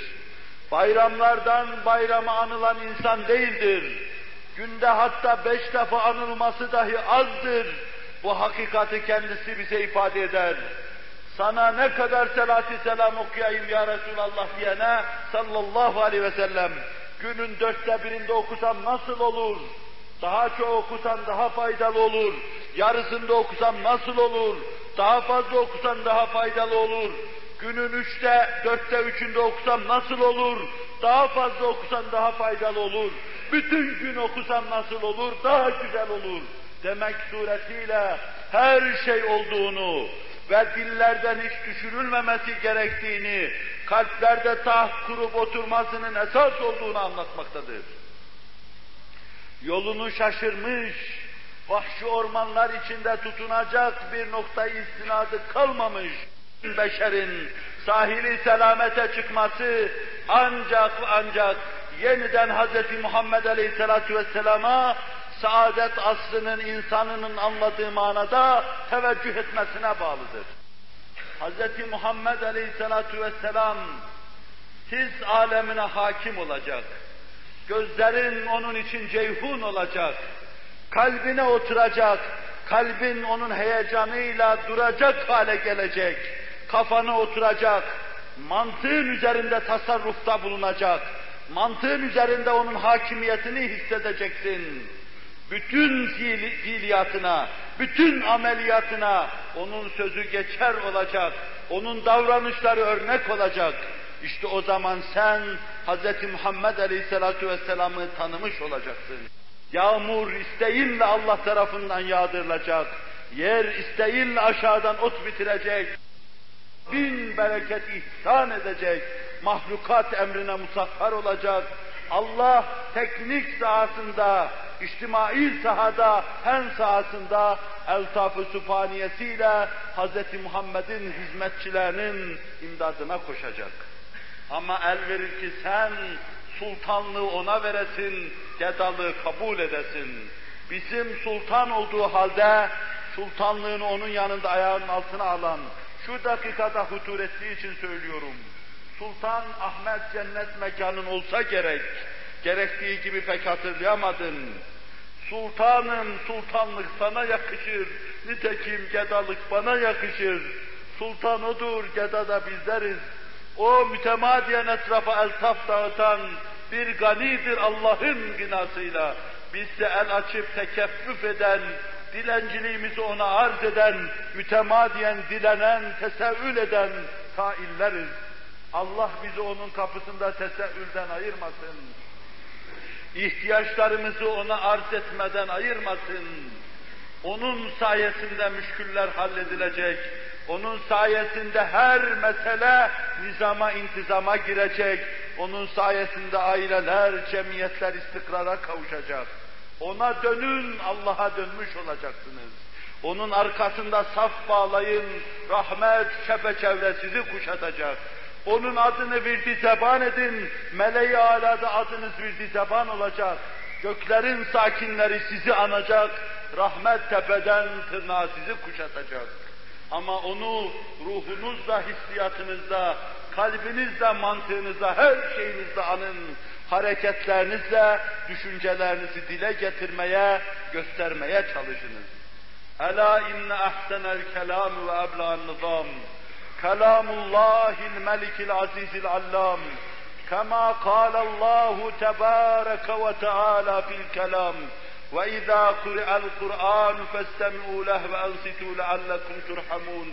Bayramlardan bayrama anılan insan değildir. Günde hatta beş defa anılması dahi azdır. Bu hakikati kendisi bize ifade eder. Sana ne kadar selatü selam okuyayım ya Resulallah diyene sallallahu aleyhi ve sellem günün dörtte birinde okusam nasıl olur? Daha çok okusan daha faydalı olur. Yarısında okusam nasıl olur? Daha fazla okusan daha faydalı olur. Günün üçte, dörtte üçünde okusam nasıl olur? Daha fazla okusan daha faydalı olur. Bütün gün okusam nasıl olur? Daha güzel olur. Demek suretiyle her şey olduğunu ve dillerden hiç düşürülmemesi gerektiğini, kalplerde taht kurup oturmasının esas olduğunu anlatmaktadır. Yolunu şaşırmış, vahşi ormanlar içinde tutunacak bir noktayı istinadı kalmamış beşerin sahili selamete çıkması ancak ancak yeniden Hz. Muhammed Aleyhisselatü Vesselam'a saadet asrının insanının anladığı manada teveccüh etmesine bağlıdır. Hz. Muhammed Aleyhisselatü Vesselam his alemine hakim olacak. Gözlerin onun için ceyhun olacak. Kalbine oturacak. Kalbin onun heyecanıyla duracak hale gelecek. Kafana oturacak. Mantığın üzerinde tasarrufta bulunacak. Mantığın üzerinde onun hakimiyetini hissedeceksin bütün fiil, fiiliyatına, bütün ameliyatına onun sözü geçer olacak, onun davranışları örnek olacak. İşte o zaman sen Hz. Muhammed Aleyhisselatü Vesselam'ı tanımış olacaksın. Yağmur isteğinle Allah tarafından yağdırılacak. Yer isteğinle aşağıdan ot bitirecek. Bin bereket ihsan edecek. Mahlukat emrine musahhar olacak. Allah teknik sahasında, içtimai sahada, hen sahasında eltaf-ı sübhaniyesiyle Hz. Muhammed'in hizmetçilerinin imdadına koşacak. Ama el verir ki sen sultanlığı ona veresin, gedalığı kabul edesin. Bizim sultan olduğu halde sultanlığını onun yanında ayağının altına alan, şu dakikada hutur ettiği için söylüyorum. Sultan Ahmet cennet mekanın olsa gerek, gerektiği gibi pek hatırlayamadın. Sultanım, sultanlık sana yakışır, nitekim gedalık bana yakışır. Sultan odur, geda da bizleriz. O mütemadiyen etrafa eltaf dağıtan bir ganidir Allah'ın günasıyla. Biz de el açıp tekeffüf eden, dilenciliğimizi ona arz eden, mütemadiyen dilenen, tesevül eden kailleriz. Allah bizi onun kapısında tesevülden ayırmasın. İhtiyaçlarımızı ona arz etmeden ayırmasın. Onun sayesinde müşküller halledilecek. Onun sayesinde her mesele nizama, intizama girecek. Onun sayesinde aileler, cemiyetler istikrara kavuşacak. Ona dönün, Allah'a dönmüş olacaksınız. Onun arkasında saf bağlayın, rahmet çepeçevre sizi kuşatacak. Onun adını virdi zeban edin, meleği alada adınız virdi zeban olacak. Göklerin sakinleri sizi anacak, rahmet tepeden tırnağa sizi kuşatacak. Ama onu ruhunuzla, hissiyatınızla, kalbinizle, mantığınızla, her şeyinizle anın. Hareketlerinizle düşüncelerinizi dile getirmeye, göstermeye çalışınız. Ela inne ahsenel kelam ve ebla'n nizam. Kelamullahil melikil azizil allam. كما قال الله تبارك وتعالى في الكلام وإذا قرئ القرآن فاستمعوا له وأنصتوا لعلكم ترحمون